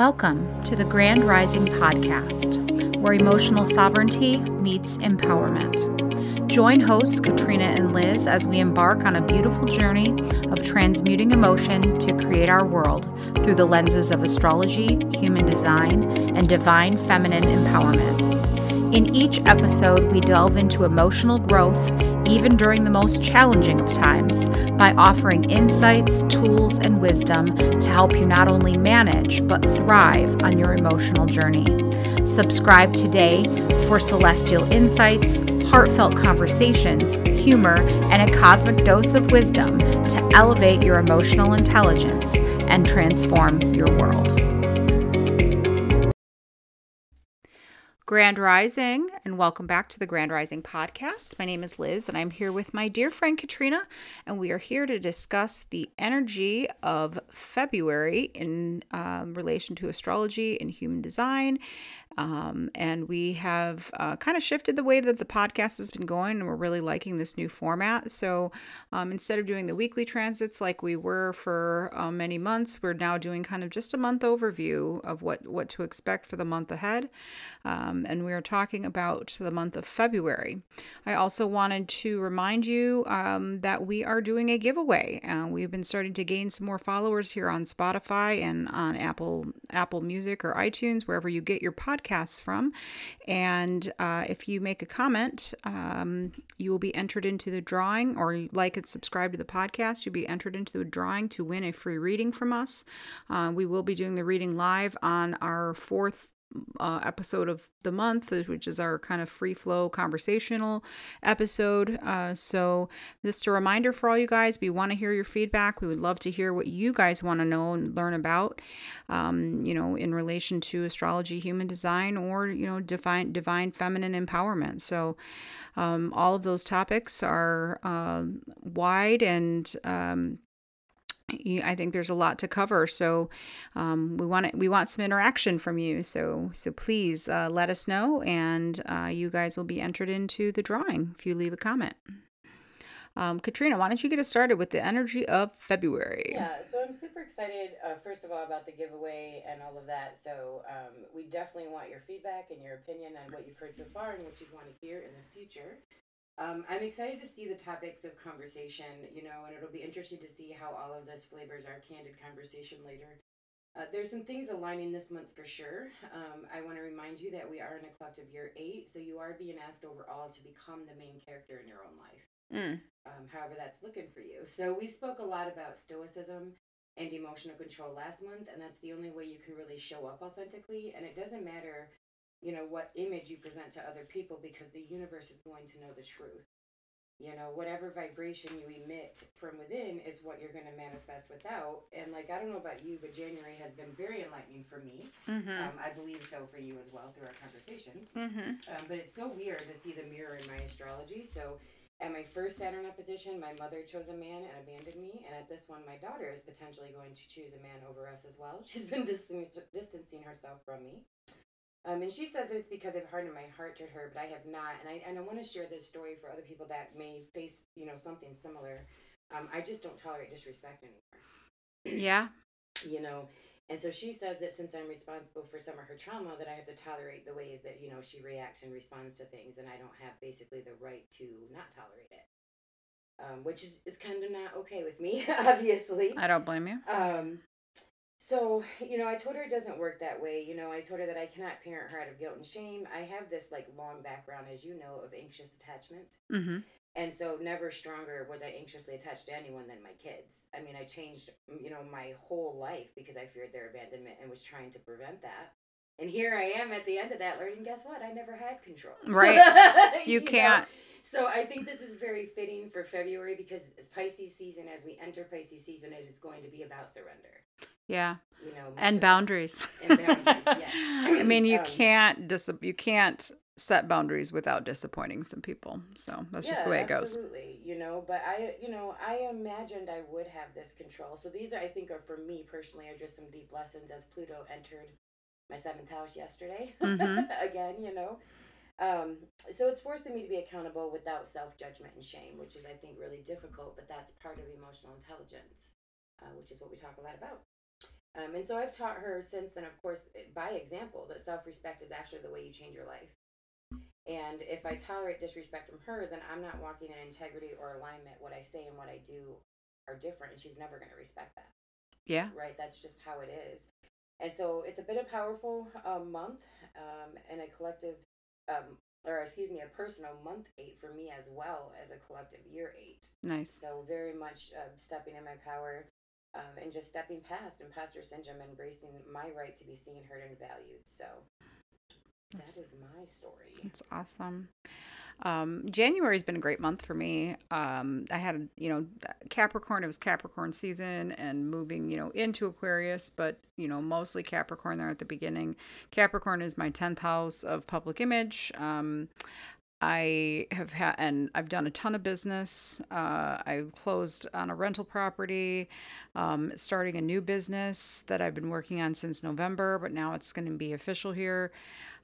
Welcome to the Grand Rising Podcast, where emotional sovereignty meets empowerment. Join hosts Katrina and Liz as we embark on a beautiful journey of transmuting emotion to create our world through the lenses of astrology, human design, and divine feminine empowerment. In each episode, we delve into emotional growth, even during the most challenging of times, by offering insights, tools, and wisdom to help you not only manage, but thrive on your emotional journey. Subscribe today for celestial insights, heartfelt conversations, humor, and a cosmic dose of wisdom to elevate your emotional intelligence and transform your world. Grand Rising, and welcome back to the Grand Rising podcast. My name is Liz, and I'm here with my dear friend Katrina, and we are here to discuss the energy of February in um, relation to astrology and human design um, and we have uh, kind of shifted the way that the podcast has been going, and we're really liking this new format. So um, instead of doing the weekly transits like we were for uh, many months, we're now doing kind of just a month overview of what, what to expect for the month ahead. Um, and we are talking about the month of February. I also wanted to remind you um, that we are doing a giveaway. Uh, we've been starting to gain some more followers here on Spotify and on Apple Apple Music or iTunes, wherever you get your podcast podcasts from. And uh, if you make a comment, um, you will be entered into the drawing, or like and subscribe to the podcast, you'll be entered into the drawing to win a free reading from us. Uh, we will be doing the reading live on our fourth uh, episode of the month, which is our kind of free flow conversational episode. Uh, so, just a reminder for all you guys we want to hear your feedback. We would love to hear what you guys want to know and learn about, um, you know, in relation to astrology, human design, or, you know, divine, divine feminine empowerment. So, um, all of those topics are uh, wide and um, I think there's a lot to cover, so um, we want it, we want some interaction from you. So so please uh, let us know, and uh, you guys will be entered into the drawing if you leave a comment. Um, Katrina, why don't you get us started with the energy of February? Yeah, so I'm super excited, uh, first of all, about the giveaway and all of that. So um, we definitely want your feedback and your opinion on what you've heard so far and what you want to hear in the future. Um, I'm excited to see the topics of conversation, you know, and it'll be interesting to see how all of this flavors our candid conversation later. Uh, there's some things aligning this month for sure. Um, I want to remind you that we are in a collective year eight, so you are being asked overall to become the main character in your own life. Mm. Um, however, that's looking for you. So we spoke a lot about stoicism and emotional control last month, and that's the only way you can really show up authentically. And it doesn't matter you know what image you present to other people because the universe is going to know the truth. You know whatever vibration you emit from within is what you're going to manifest without. And like i don't know about you but january has been very enlightening for me. Mm-hmm. um, i believe so for you as well through our conversations. Mm-hmm. um, but it's so weird to see the mirror in my astrology. So at my first saturn opposition my mother chose a man and abandoned me. And at this one my daughter is potentially going to choose a man over us as well. She's been distancing herself from me um, and she says that it's because I've hardened my heart to her, but I have not. And I and I want to share this story for other people that may face you know something similar. Um, I just don't tolerate disrespect anymore. Yeah. you know, and so she says that since I'm responsible for some of her trauma, that I have to tolerate the ways that you know she reacts and responds to things, and I don't have basically the right to not tolerate it. Um, which is, is kind of not okay with me, obviously. I don't blame you. Um, so, you know, I told her it doesn't work that way. You know, I told her that I cannot parent her out of guilt and shame. I have this like long background, as you know, of anxious attachment. Mm-hmm. And so, never stronger was I anxiously attached to anyone than my kids. I mean, I changed, you know, my whole life because I feared their abandonment and was trying to prevent that. And here I am at the end of that learning, guess what? I never had control. Right. you, you can't. Know? So I think this is very fitting for February because Pisces season, as we enter Pisces season, it is going to be about surrender. Yeah. You know, and boundaries. And boundaries yeah. I mean, you um, can't dis- you can't set boundaries without disappointing some people. So that's yeah, just the way it goes. Absolutely. You know, but I, you know, I imagined I would have this control. So these, are, I think, are for me personally, are just some deep lessons as Pluto entered my seventh house yesterday. Mm-hmm. Again, you know. Um, so it's forcing me to be accountable without self judgment and shame, which is, I think, really difficult. But that's part of emotional intelligence, uh, which is what we talk a lot about. Um, and so I've taught her since then, of course, by example, that self respect is actually the way you change your life. And if I tolerate disrespect from her, then I'm not walking in integrity or alignment. What I say and what I do are different, and she's never going to respect that. Yeah. Right? That's just how it is. And so it's a bit of powerful uh, month um, and a collective, um, or excuse me, a personal month eight for me as well as a collective year eight. Nice. So very much uh, stepping in my power um, and just stepping past imposter syndrome, embracing my right to be seen, heard, and valued. So that's, that is my story. That's awesome. Um, January's been a great month for me. Um, I had, you know, Capricorn, it was Capricorn season and moving, you know, into Aquarius, but, you know, mostly Capricorn there at the beginning. Capricorn is my 10th house of public image. Um, I have had, and I've done a ton of business. Uh, I closed on a rental property, um, starting a new business that I've been working on since November, but now it's going to be official here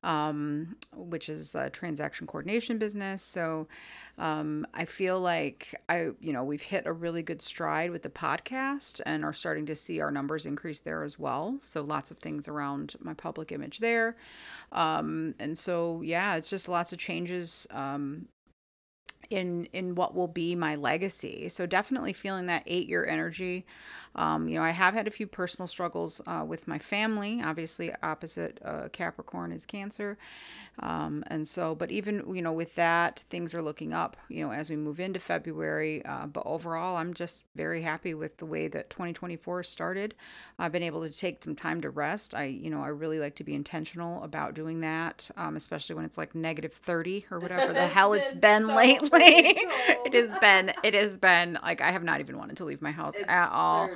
um, which is a transaction coordination business. So um, I feel like I, you know, we've hit a really good stride with the podcast and are starting to see our numbers increase there as well. So lots of things around my public image there. Um, and so, yeah, it's just lots of changes um, in in what will be my legacy. So definitely feeling that eight year energy. Um, you know, I have had a few personal struggles uh, with my family. Obviously, opposite uh, Capricorn is Cancer, um, and so, but even, you know, with that, things are looking up, you know, as we move into February. Uh, but overall, I'm just very happy with the way that 2024 started. I've been able to take some time to rest. I, you know, I really like to be intentional about doing that, um, especially when it's like negative 30 or whatever the hell it's been so lately. It has been, it has been like I have not even wanted to leave my house it's at all.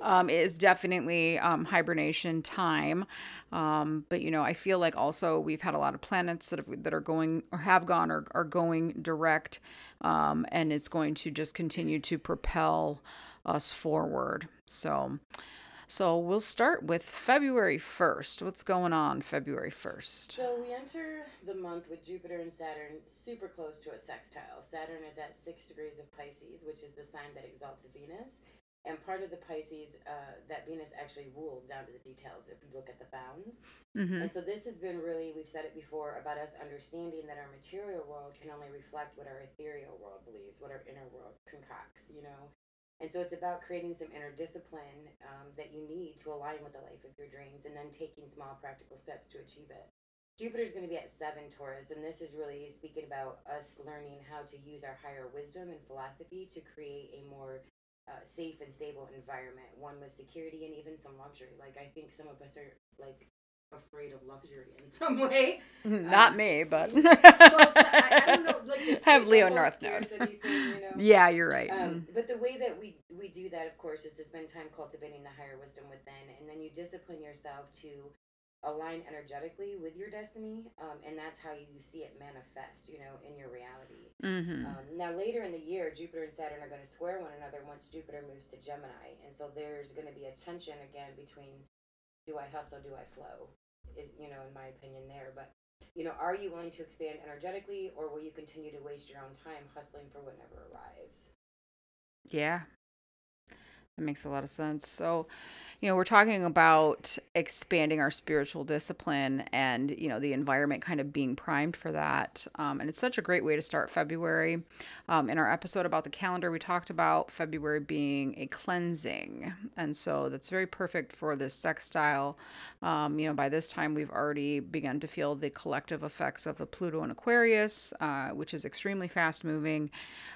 Um, it is definitely um, hibernation time. Um, but you know, I feel like also we've had a lot of planets that have, that are going or have gone or are going direct, um, and it's going to just continue to propel us forward. So. So we'll start with February 1st. What's going on February 1st? So we enter the month with Jupiter and Saturn super close to a sextile. Saturn is at six degrees of Pisces, which is the sign that exalts Venus. And part of the Pisces uh, that Venus actually rules down to the details if you look at the bounds. Mm-hmm. And so this has been really, we've said it before, about us understanding that our material world can only reflect what our ethereal world believes, what our inner world concocts, you know? And so it's about creating some inner discipline um, that you need to align with the life of your dreams and then taking small practical steps to achieve it. Jupiter's going to be at seven Taurus, and this is really speaking about us learning how to use our higher wisdom and philosophy to create a more uh, safe and stable environment, one with security and even some luxury. Like I think some of us are like afraid of luxury in some way. Not um, me, but well, I, I, don't know. Like have Leo North Node. you know? Yeah, you're right. Um, mm. But the way that we we do that, of course, is to spend time cultivating the higher wisdom within, and then you discipline yourself to align energetically with your destiny um, and that's how you see it manifest you know in your reality mm-hmm. um, now later in the year jupiter and saturn are going to square one another once jupiter moves to gemini and so there's going to be a tension again between do i hustle do i flow is you know in my opinion there. But you know are you willing to expand energetically or will you continue to waste your own time hustling for what never arrives? Yeah that makes a lot of sense so you know, we're talking about expanding our spiritual discipline and, you know, the environment kind of being primed for that. Um, and it's such a great way to start February. Um, in our episode about the calendar, we talked about February being a cleansing. And so that's very perfect for this sextile. Um, you know, by this time, we've already begun to feel the collective effects of the Pluto and Aquarius, uh, which is extremely fast moving.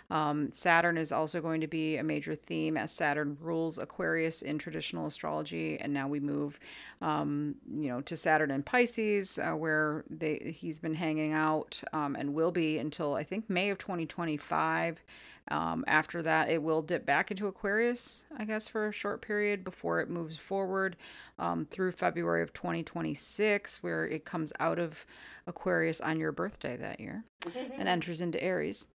Um, Saturn is also going to be a major theme as Saturn rules Aquarius in traditional astrology astrology, and now we move, um, you know, to Saturn and Pisces, uh, where they he's been hanging out um, and will be until I think May of 2025. Um, after that, it will dip back into Aquarius, I guess, for a short period before it moves forward um, through February of 2026, where it comes out of Aquarius on your birthday that year and enters into Aries.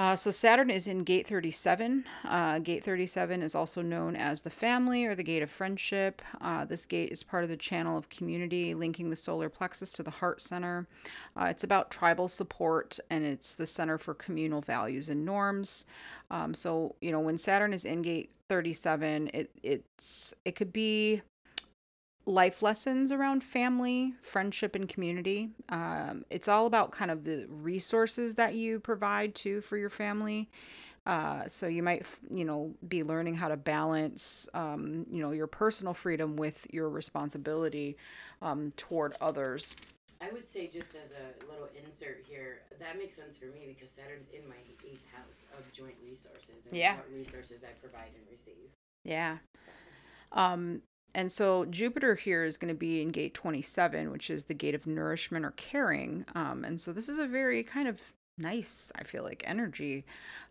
Uh, so Saturn is in gate 37. Uh, gate 37 is also known as the family or the gate of friendship. Uh, this gate is part of the channel of community linking the solar plexus to the heart center. Uh, it's about tribal support and it's the center for communal values and norms. Um, so you know when Saturn is in gate 37, it it's it could be life lessons around family, friendship, and community. Um, it's all about kind of the resources that you provide too for your family. Uh, so you might, you know, be learning how to balance, um, you know, your personal freedom with your responsibility um, toward others. I would say, just as a little insert here, that makes sense for me because Saturn's in my eighth house of joint resources and Yeah. what resources I provide and receive. Yeah. Um, and so Jupiter here is going to be in gate 27, which is the gate of nourishment or caring. Um, and so this is a very kind of nice, I feel like, energy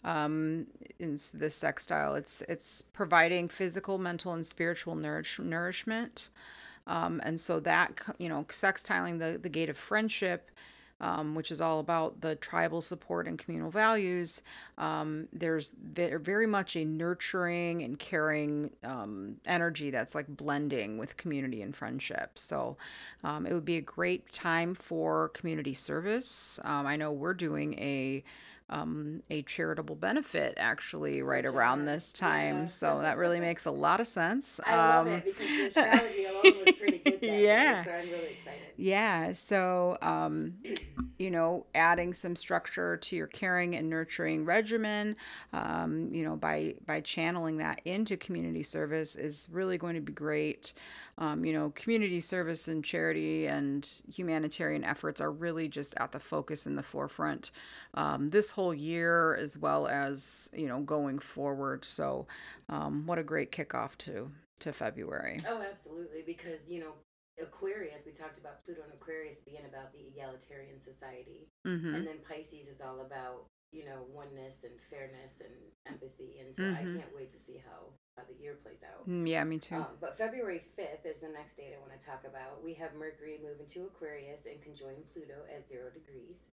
um, in this sextile. It's it's providing physical, mental, and spiritual nourish- nourishment. Um, and so that, you know, sextiling the, the gate of friendship, um, which is all about the tribal support and communal values. Um, there's ve- very much a nurturing and caring um, energy that's like blending with community and friendship. So um, it would be a great time for community service. Um, I know we're doing a um, a charitable benefit actually right around this time, Yeah. so that really makes a lot of sense. I love Um, it because the astrology alone was pretty good. Yeah. Day, so I'm really excited. Yeah, so um, you know, adding some structure to your caring and nurturing regimen, um, you know, by by channeling that into community service is really going to be great. Um, you know, community service and charity and humanitarian efforts are really just at the focus in the forefront um, this whole year as well as you know going forward. So, um, what a great kickoff to to February. Oh, absolutely. Because, you know, Aquarius, we talked about Pluto and Aquarius being about the egalitarian society. Mm-hmm. And then Pisces is all about, you know, oneness and fairness and empathy. And so I Mhm. can't wait to see how, how the year plays out. Yeah, me too. Um, but February 5th is the next date I want to talk about. We have Mercury moving to Aquarius and conjoin Pluto at zero degrees.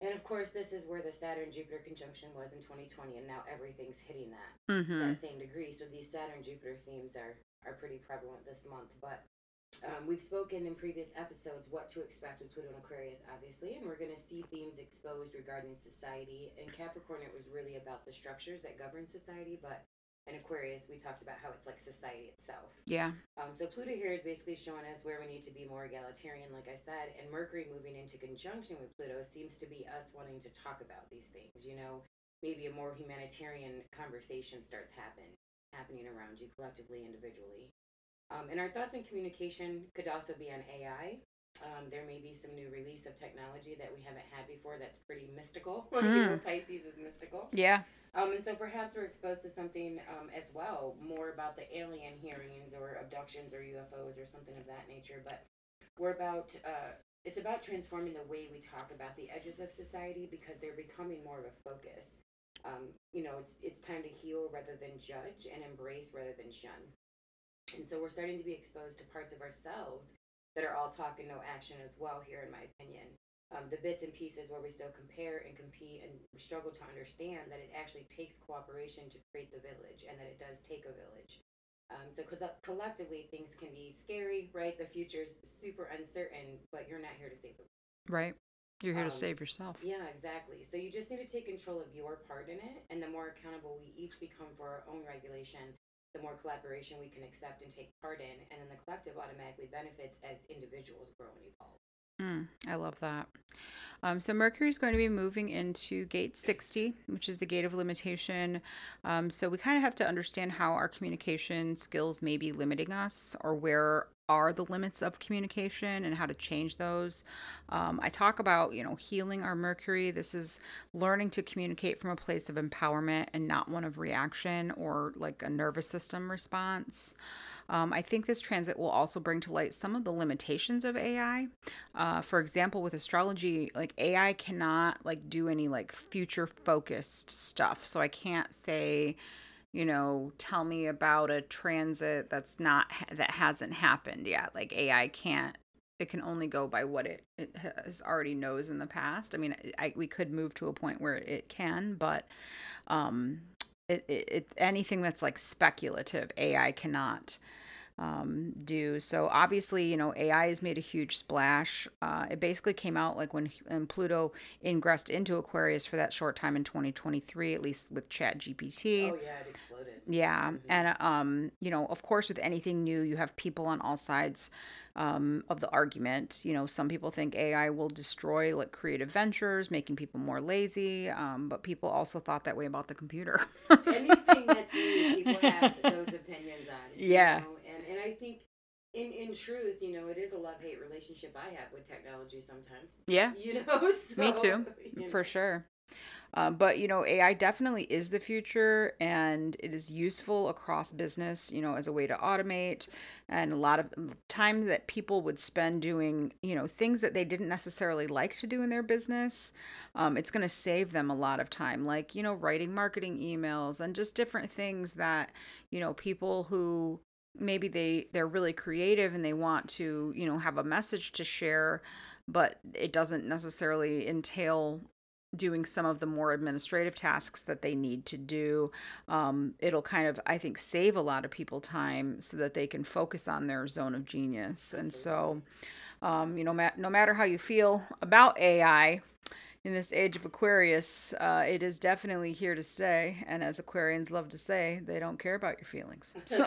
And of course, this is where the Saturn Jupiter conjunction was in 2020, and now everything's hitting that mm-hmm. that same degree. So these Saturn Jupiter themes are are pretty prevalent this month. But um, we've spoken in previous episodes what to expect with Pluto and Aquarius, obviously, and we're going to see themes exposed regarding society. In Capricorn, it was really about the structures that govern society, but in Aquarius, we talked about how it's like society itself. Yeah. Um, so Pluto here is basically showing us where we need to be more egalitarian, like I said, and Mercury moving into conjunction with Pluto seems to be us wanting to talk about these things. You know, maybe a more humanitarian conversation starts happen happening around you collectively, individually. Um, and our thoughts and communication could also be on AI. Um, there may be some new release of technology that we haven't had before that's pretty mystical. know, Pisces is mystical. Yeah. Um, and so perhaps we're exposed to something um, as well, more about the alien hearings or abductions or UFOs or something of that nature. But we're about, uh, it's about transforming the way we talk about the edges of society because they're becoming more of a focus. Um, you know, it's, it's time to heal rather than judge and embrace rather than shun. And so we're starting to be exposed to parts of ourselves that are all talk and no action as well, here, in my opinion um, the bits and pieces where we still compare and compete and struggle to understand that it actually takes cooperation to create the village and that it does take a village. Um, so co- collectively, things can be scary, right? The future's super uncertain, but you're not here to save the Right. You're here Um, to save yourself. yeah, exactly. So you just need to take control of your part in it, and the more accountable we each become for our own regulation, the more collaboration we can accept and take part in, and then the collective automatically benefits as individuals grow and evolve. Mm, I love that. Um, so Mercury is going to be moving into gate 60, which is the gate of limitation. Um, so we kind of have to understand how our communication skills may be limiting us or where are the limits of communication and how to change those. Um, I talk about, you know, healing our Mercury. This is learning to communicate from a place of empowerment and not one of reaction or like a nervous system response. Um, I think this transit will also bring to light some of the limitations of AI. Uh, for example, with astrology, like AI cannot like do any like future focused stuff. So I can't say, you know, tell me about a transit that's not that hasn't happened yet. Like AI can't. It can only go by what it, it has already knows in the past. I mean, I, we could move to a point where it can, but um, it, it, it anything that's like speculative, AI cannot um, do. So obviously, you know, AI has made a huge splash. Uh, it basically came out like when, when Pluto ingressed into Aquarius for that short time in 2023, at least with Chat GPT. Oh yeah, it exploded. Yeah, Mhm. and um, you know, of course, with anything new, you have people on all sides um, of the argument. You know, some people think AI will destroy like creative ventures, making people more lazy. Um, but people also thought that way about the computer. Anything that's new, people have those opinions on. Yeah. know? I think in in truth, you know, it is a love hate relationship I have with technology sometimes. yeah, You know, Me too, you for sure. Uh, but you know, AI definitely is the future, and it is useful across business. You know, as a way to automate, and a lot of time that people would spend doing, you know, things that they didn't necessarily like to do in their business. Um, it's going to save them a lot of time, like you know, writing marketing emails and just different things that you know people who maybe they they're really creative and they want to you know have a message to share but it doesn't necessarily entail doing some of the more administrative tasks that they need to do. Um, it'll kind of, I think, save a lot of people time so that they can focus on their zone of genius. And so, um, you know, ma- no matter how you feel about AI in this age of Aquarius, uh, it is definitely here to stay. And as Aquarians love to say, they don't care about your feelings. So.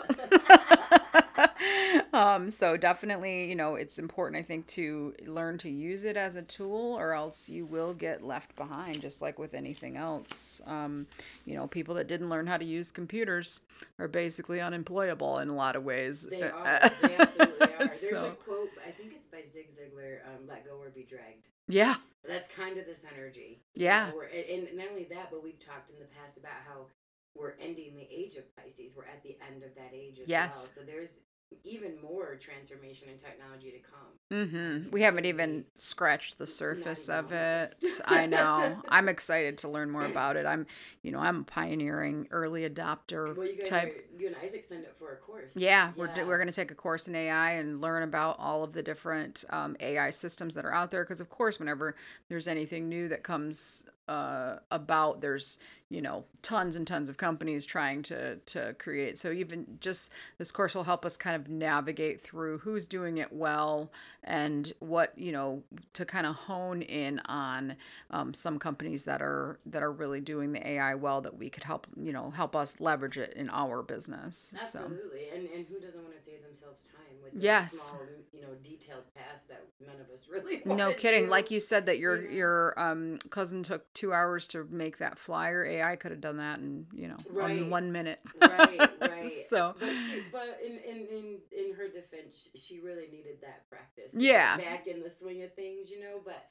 um, so definitely, you know, it's important, I think, to learn to use it as a tool, or else you will get left behind, just like with anything else. Um, you know, people that didn't learn how to use computers are basically unemployable in a lot of ways. They are. They absolutely are. There's So- a quote, I think it's by Zig Ziglar, um, let go or be dragged. yeah, That's kind of this energy. Yeah. we're- and, not only that, but we've talked in the past about how we're ending the age of Pisces. We're at the end of that age as Yes. well. So there's even more transformation and technology to come. Mm-hmm. We haven't even scratched the surface of it. I know. I'm excited to learn more about it. I'm, you know, I'm a pioneering early adopter Well, you guys type. are, you and Isaac signed up for a course. Yeah, we're, we're going to take a course in AI and learn about all of the different um, AI systems that are out there. Because, of course, whenever there's anything new that comes uh, about, there's, you know, tons and tons of companies trying to, to create. So, even just this course will help us kind of navigate through who's doing it well and what, you know, to kind of hone in on um, some companies that are that are really doing the AI well that we could help, you know, help us leverage it in our business. So. Absolutely, and and who doesn't want to save themselves time with the Yes. small, you know, detailed tasks that none of us really No kidding. do. Like you said that your Yeah. your um cousin took two hours to make that flyer. AI could have done that in you know Right. on one minute. right, right. so but she, but in, in in in her defense, she really needed that practice. Yeah. back in the swing of things, you know. But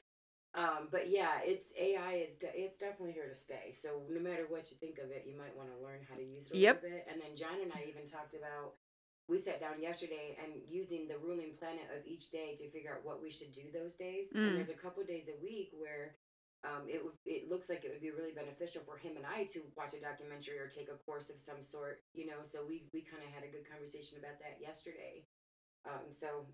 um, but yeah, it's AI is de- it's definitely here to stay. So no matter what you think of it, you might want to learn how to use it a Yep. little bit. And then John and I even talked about. We sat down yesterday and using the ruling planet of each day to figure out what we should do those days. Mm. And there's a couple days a week where um, it would it looks like it would be really beneficial for him and I to watch a documentary or take a course of some sort, you know. So we we kind of had a good conversation about that yesterday. Um, so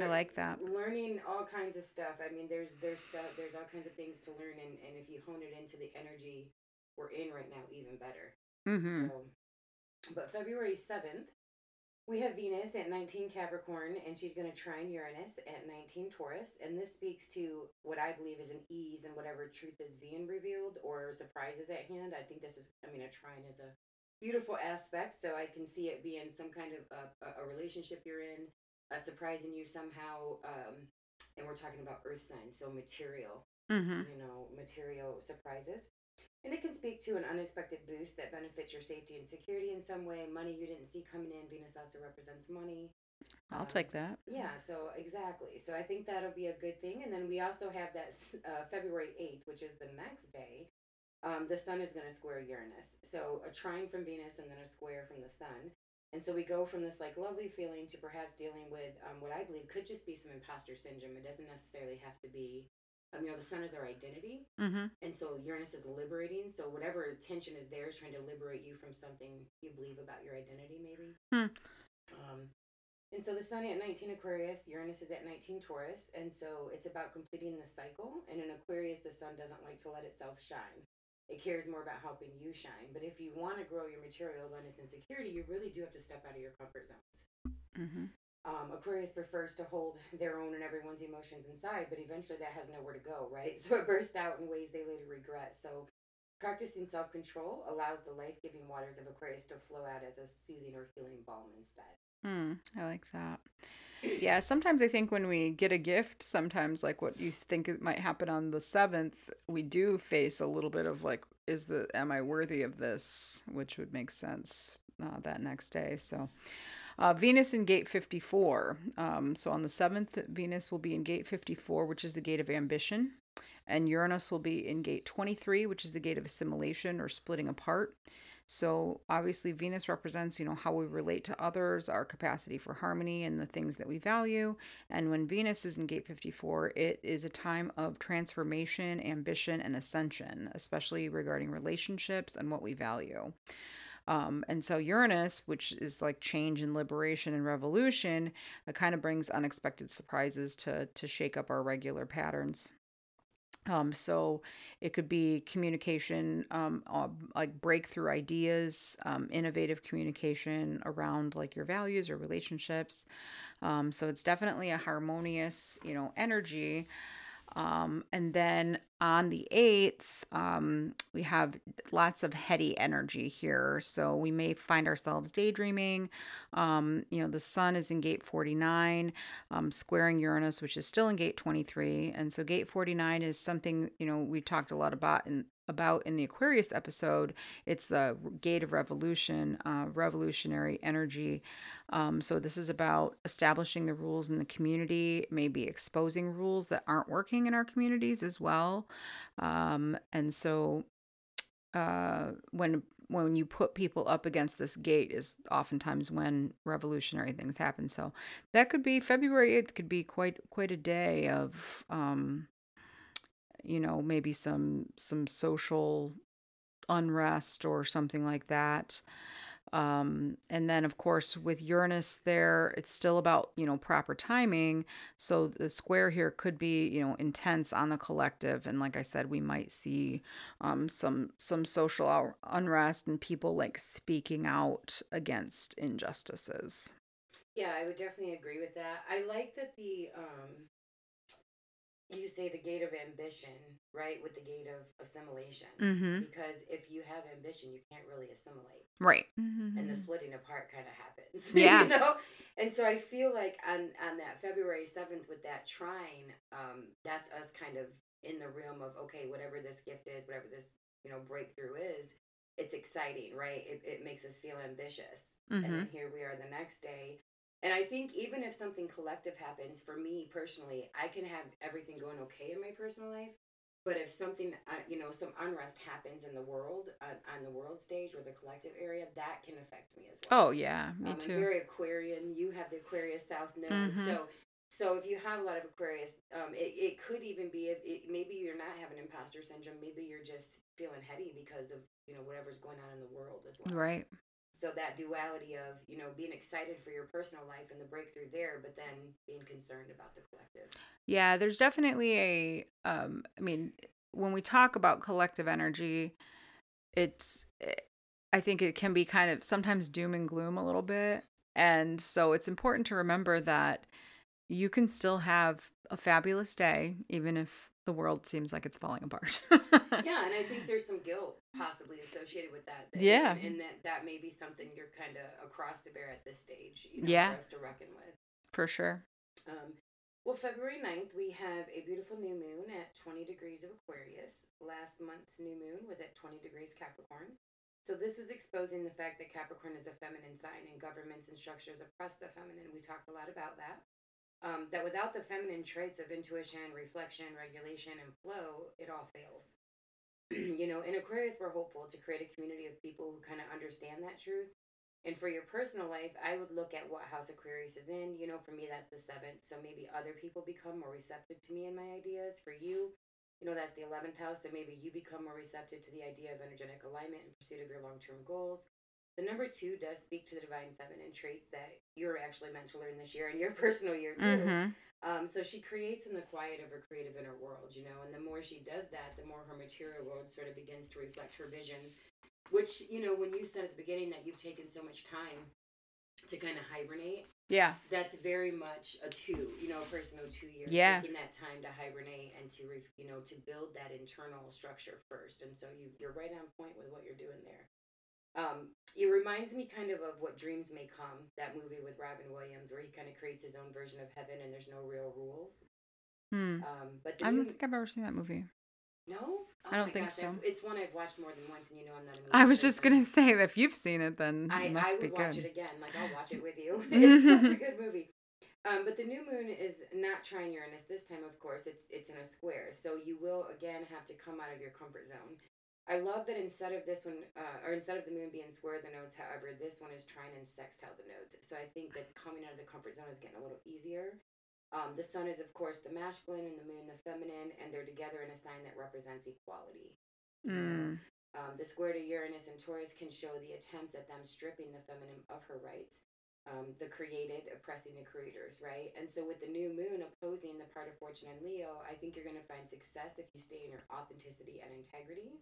I like that. learning all kinds of stuff. I mean, there's there's stuff there's all kinds of things to learn, and and if you hone it into the energy we're in right now, even better. hmm So, but February 7th, we have Venus at 19 Capricorn, and she's going to trine Uranus at 19 Taurus. And this speaks to what I believe is an ease in whatever truth is being revealed or surprises at hand. I think this is, I mean, a trine is a beautiful aspect, so I can see it being some kind of a, a- relationship you're in, uh, surprising you somehow. Um, and we're talking about earth signs, so material hmm you know, material surprises. And it can speak to an unexpected boost that benefits your safety and security in some way. Money you didn't see coming in. Venus also represents money. I'll Um, take that. Yeah, so exactly. So I think that'll be a good thing. And then we also have that uh, February 8th, which is the next day. Um, the sun is going to square Uranus. So a trine from Venus and then a square from the sun. And so we go from this like lovely feeling to perhaps dealing with um, what I believe could just be some imposter syndrome. It doesn't necessarily have to be, you know, the sun is our identity. hmm And so Uranus is liberating. So whatever tension is there is trying to liberate you from something you believe about your identity, maybe. Hmm. Um, and so the sun at 19 Aquarius, Uranus is at 19 Taurus. And so it's about completing the cycle. And in Aquarius, the sun doesn't like to let itself shine. It cares more about helping you shine. But if you want to grow your material abundance and security, you really do have to step out of your comfort zones. hmm Um, Aquarius prefers to hold their own and everyone's emotions inside, but eventually that has nowhere to go, right? So it bursts out in ways they later regret. So Practicing self control allows the life giving waters of Aquarius to flow out as a soothing or healing balm instead. Hmm, I like that. Yeah, sometimes I think when we get a gift, sometimes like what you think might happen on the seventh, we do face a little bit of like, is the am I worthy of this? Which would make sense uh, that next day. So, uh, Venus in gate 54. Um, so on the 7th, Venus will be in gate 54, which is the gate of ambition. And Uranus will be in gate 23, which is the gate of assimilation or splitting apart. So obviously Venus represents, you know, how we relate to others, our capacity for harmony and the things that we value. And when Venus is in gate 54, it is a time of transformation, ambition and ascension, especially regarding relationships and what we value. Um, and so Uranus, which is like change and liberation and revolution, it kind of brings unexpected surprises to to shake up our regular patterns. Um, so it could be communication, um, uh, like breakthrough ideas, um, innovative communication around like your values or relationships. Um, so it's definitely a harmonious, you know, energy. Um, and then on the 8th, um, we have lots of heady energy here. So we may find ourselves daydreaming. Um, you know, the sun is in gate 49, um, squaring Uranus, which is still in gate 23. And so gate 49 is something, you know, we talked a lot about in about in the Aquarius episode. It's the gate of revolution, uh, revolutionary energy. Um, so this is about establishing the rules in the community, maybe exposing rules that aren't working in our communities as well. Um, and so uh, when when you put people up against this gate is oftentimes when revolutionary things happen. So that could be February 8th could be quite quite a day of um, you know, maybe some some social unrest or something like that. Um, and then, of course, with Uranus there, it's still about, you know, proper timing. So the square here could be, you know, intense on the collective. And like I said, we might see um, some some social unrest and people like speaking out against injustices. Yeah, I would definitely agree with that. I like that the um, you say the gate of ambition, right, with the gate of assimilation. Mm-hmm. Because if you have ambition, you can't really assimilate. Right. Mm-hmm. And the splitting apart kind of happens. Yeah. you know? And so I feel like on, on that February 7th with that trine, um, that's us kind of in the realm of, okay, whatever this gift is, whatever this, you know, breakthrough is, it's exciting, right? It, it makes us feel ambitious. Mm-hmm. And then here we are the next day and I think even if something collective happens, for me personally, I can have everything going okay in my personal life. But if something, uh, you know, some unrest happens in the world, uh, on the world stage or the collective area, that can affect me as well. Oh yeah, me um, too. I'm very Aquarian. You have the Aquarius South Node, Mhm. so so if you have a lot of Aquarius, um, it, it could even be if it, maybe you're not having imposter syndrome, maybe you're just feeling heady because of you know whatever's going on in the world as well. Right. So that duality of, you know, being excited for your personal life and the breakthrough there, but then being concerned about the collective. Yeah, there's definitely a um I mean, when we talk about collective energy, it's eh, I think it can be kind of sometimes doom and gloom a little bit. And so it's important to remember that you can still have a fabulous day even if the world seems like it's falling apart. yeah, and I think there's some guilt possibly associated with that. that Yeah. and, and that that may be something you're kind of across to bear at this stage. You know, Yeah. for us to reckon with. For sure. Um, well, February 9th, we have a beautiful new moon at 20 degrees of Aquarius. Last month's new moon was at 20 degrees Capricorn. So this was exposing the fact that Capricorn is a feminine sign and governments and structures oppress the feminine. We talked a lot about that. Um, that without the feminine traits of intuition, reflection, regulation, and flow, it all fails. you know, in Aquarius, we're hopeful to create a community of people who kind of understand that truth. And for your personal life, I would look at what house Aquarius is in. You know, for me, that's the seventh. So maybe other people become more receptive to me and my ideas. For you, you know, that's the 11th house. So maybe you become more receptive to the idea of energetic alignment in pursuit of your long term goals. The number two does speak to the divine feminine traits that you're actually meant to learn this year in your personal year too. Mm-hmm. Um, so she creates in the quiet of her creative inner world, you know, and the more she does that, the more her material world sort of begins to reflect her visions. Which, you know, when you said at the beginning that you've taken so much time to kind of hibernate, Yeah. That's very much a two, you know, a person of two years. Yeah. Taking that time to hibernate and to, you know, to build that internal structure first. And so you, you're right on point with what you're doing there. Um, it reminds me kind of of what Dreams May Come, that movie with Robin Williams, where he kind of creates his own version of heaven and there's no real rules. Hmm. Um, but I don't think I've ever seen that movie. no, Oh I don't think gosh, so. I've- It's one I've watched more than once, and you know I'm not a movie. I was just gonna say that if you've seen it, then I, it must I would watch good. it again. Like I'll watch it with you. it's such a good movie. Um, but the new moon is not trine Uranus this time. Of course, it's it's in a square, so you will again have to come out of your comfort zone. I love that instead of this one, uh, or instead of the moon being square the nodes, however, this one is trine and sextile the nodes. So I think that coming out of the comfort zone is getting a little easier. Um, the sun is, of course, the masculine, and the moon the feminine, and they're together in a sign that represents equality. Mm. Um, the square to Uranus and Taurus can show the attempts at them stripping the feminine of her rights, um, the created oppressing the creators, right? And so with the new moon opposing the part of Fortune and Leo, I think you're going to find success if you stay in your authenticity and integrity.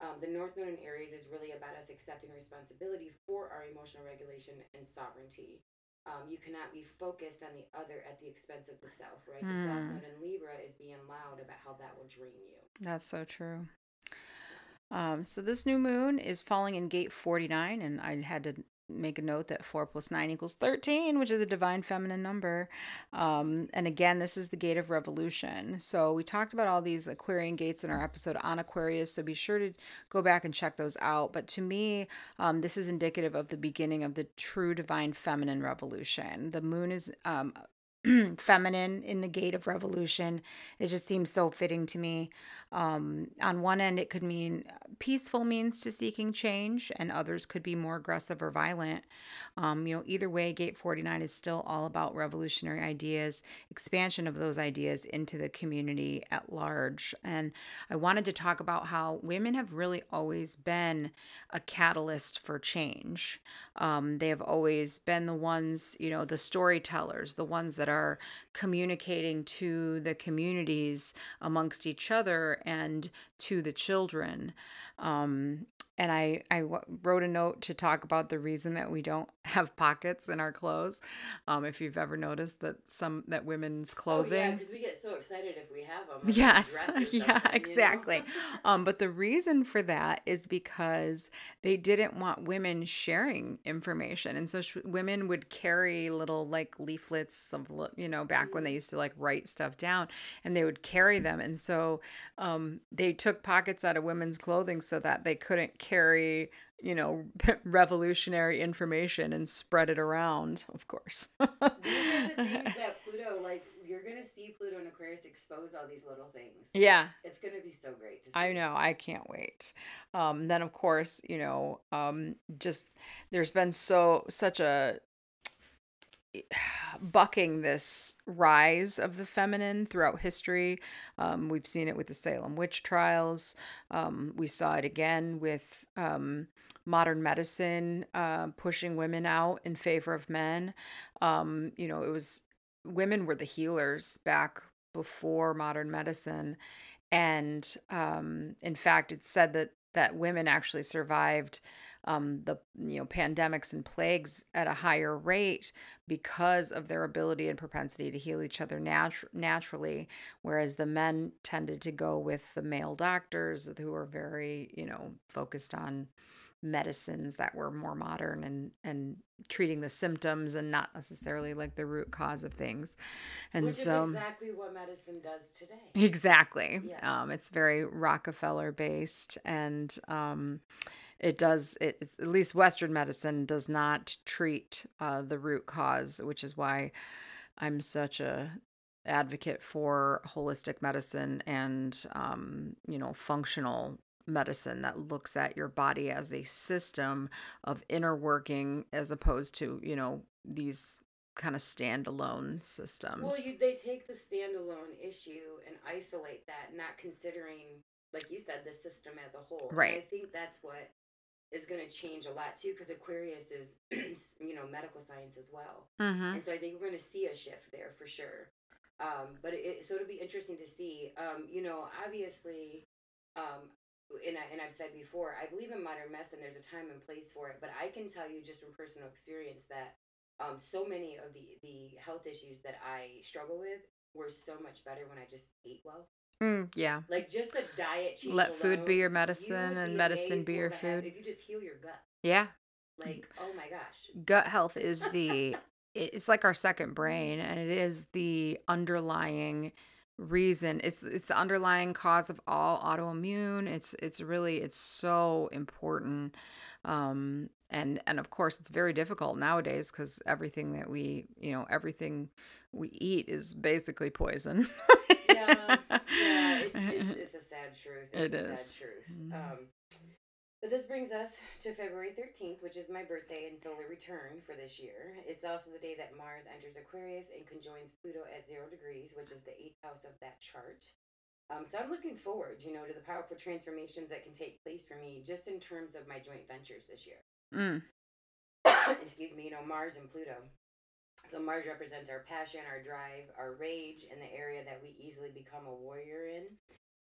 Um, the North Node in Aries is really about us accepting responsibility for our emotional regulation and sovereignty. Um, you cannot be focused on the other at the expense of the self, right? The South Hmm. Node in Libra is being loud about how that will drain you. That's so true. Um, so this new moon is falling in gate 49, and I had to make a note that 4 plus 9 equals 13, which is a divine feminine number. Um, and again, this is the gate of revolution. So we talked about all these Aquarian gates in our episode on Aquarius, so be sure to go back and check those out. But to me, um, this is indicative of the beginning of the true divine feminine revolution. The moon is um, feminine in the gate of revolution. It just seems so fitting to me. Um, on one end, it could mean peaceful means to seeking change, and others could be more aggressive or violent. Um, you know, either way, Gate 49 is still all about revolutionary ideas, expansion of those ideas into the community at large. And I wanted to talk about how women have really always been a catalyst for change. Um, they have always been the ones, you know, the storytellers, the ones that are communicating to the communities amongst each other and to the children. Um, and I, I w- wrote a note to talk about the reason that we don't have pockets in our clothes. Um, if you've ever noticed that some that women's clothing, Oh, yeah, because we get so excited if we have them. Yes, yeah, exactly. um, but the reason for that is because they didn't want women sharing information, and so sh- women would carry little like leaflets of you know back when they used to like write stuff down, and they would carry them, and so um, they took pockets out of women's clothing so that they couldn't carry you know revolutionary information and spread it around. Of course. These are the things that Pluto, like, you're going to see Pluto and Aquarius expose all these little things. yeah. It's going to be so great to see. I know, I can't wait. Um, then of course, you know, um, just there's been so such a bucking this rise of the feminine throughout history. Um, we've seen it with the Salem witch trials. Um, we saw it again with um, modern medicine uh, pushing women out in favor of men. Um, you know, it was women were the healers back before modern medicine and um, in fact it's said that that women actually survived um, the you know pandemics and plagues at a higher rate because of their ability and propensity to heal each other natu- naturally whereas the men tended to go with the male doctors who were very you know focused on medicines that were more modern and and treating the symptoms and not necessarily like the root cause of things and Which so is exactly what medicine does today. Exactly. Yes. Um, it's very Rockefeller based, and um, it does. It, it's, at least Western medicine does not treat uh, the root cause, which is why I'm such a advocate for holistic medicine and um, you know functional medicine that looks at your body as a system of inner working as opposed to you know these kind of standalone systems. Well, you, they take the standalone issue and isolate that, not considering, like you said, the system as a whole. And Right. I think that's what is going to change a lot too, because Aquarius is, you know, medical science as well. mm-hmm. And so I think we're going to see a shift there for sure. Um, but it, so it'll be interesting to see. Um, you know, obviously, um, and, I, and I've said before, I believe in modern medicine. There's a time and place for it. But I can tell you just from personal experience that um, so many of the the health issues that I struggle with were so much better when I just ate well. Mm, yeah. Like just the diet change. Let food be your medicine would and be medicine be your what would happen food. If you just heal your gut, Yeah. like oh my gosh. Gut health is the it's like our second brain and it is the underlying reason it's it's the underlying cause of all autoimmune it's it's really it's so important um and and of course it's very difficult nowadays because everything that we you know everything we eat is basically poison yeah, yeah, it's, it's, it's a sad truth. It's It a is. sad truth. Mhm. Um, but this brings us to February 13th, which is my birthday and solar return for this year. It's also the day that Mars enters Aquarius and conjoins Pluto at zero degrees, which is the eighth house of that chart. Um, so I'm looking forward, you know, to the powerful transformations that can take place for me just in terms of my joint ventures this year. mm, excuse me, you know, Mars and Pluto. So Mars represents our passion, our drive, our rage, and the area that we easily become a warrior in.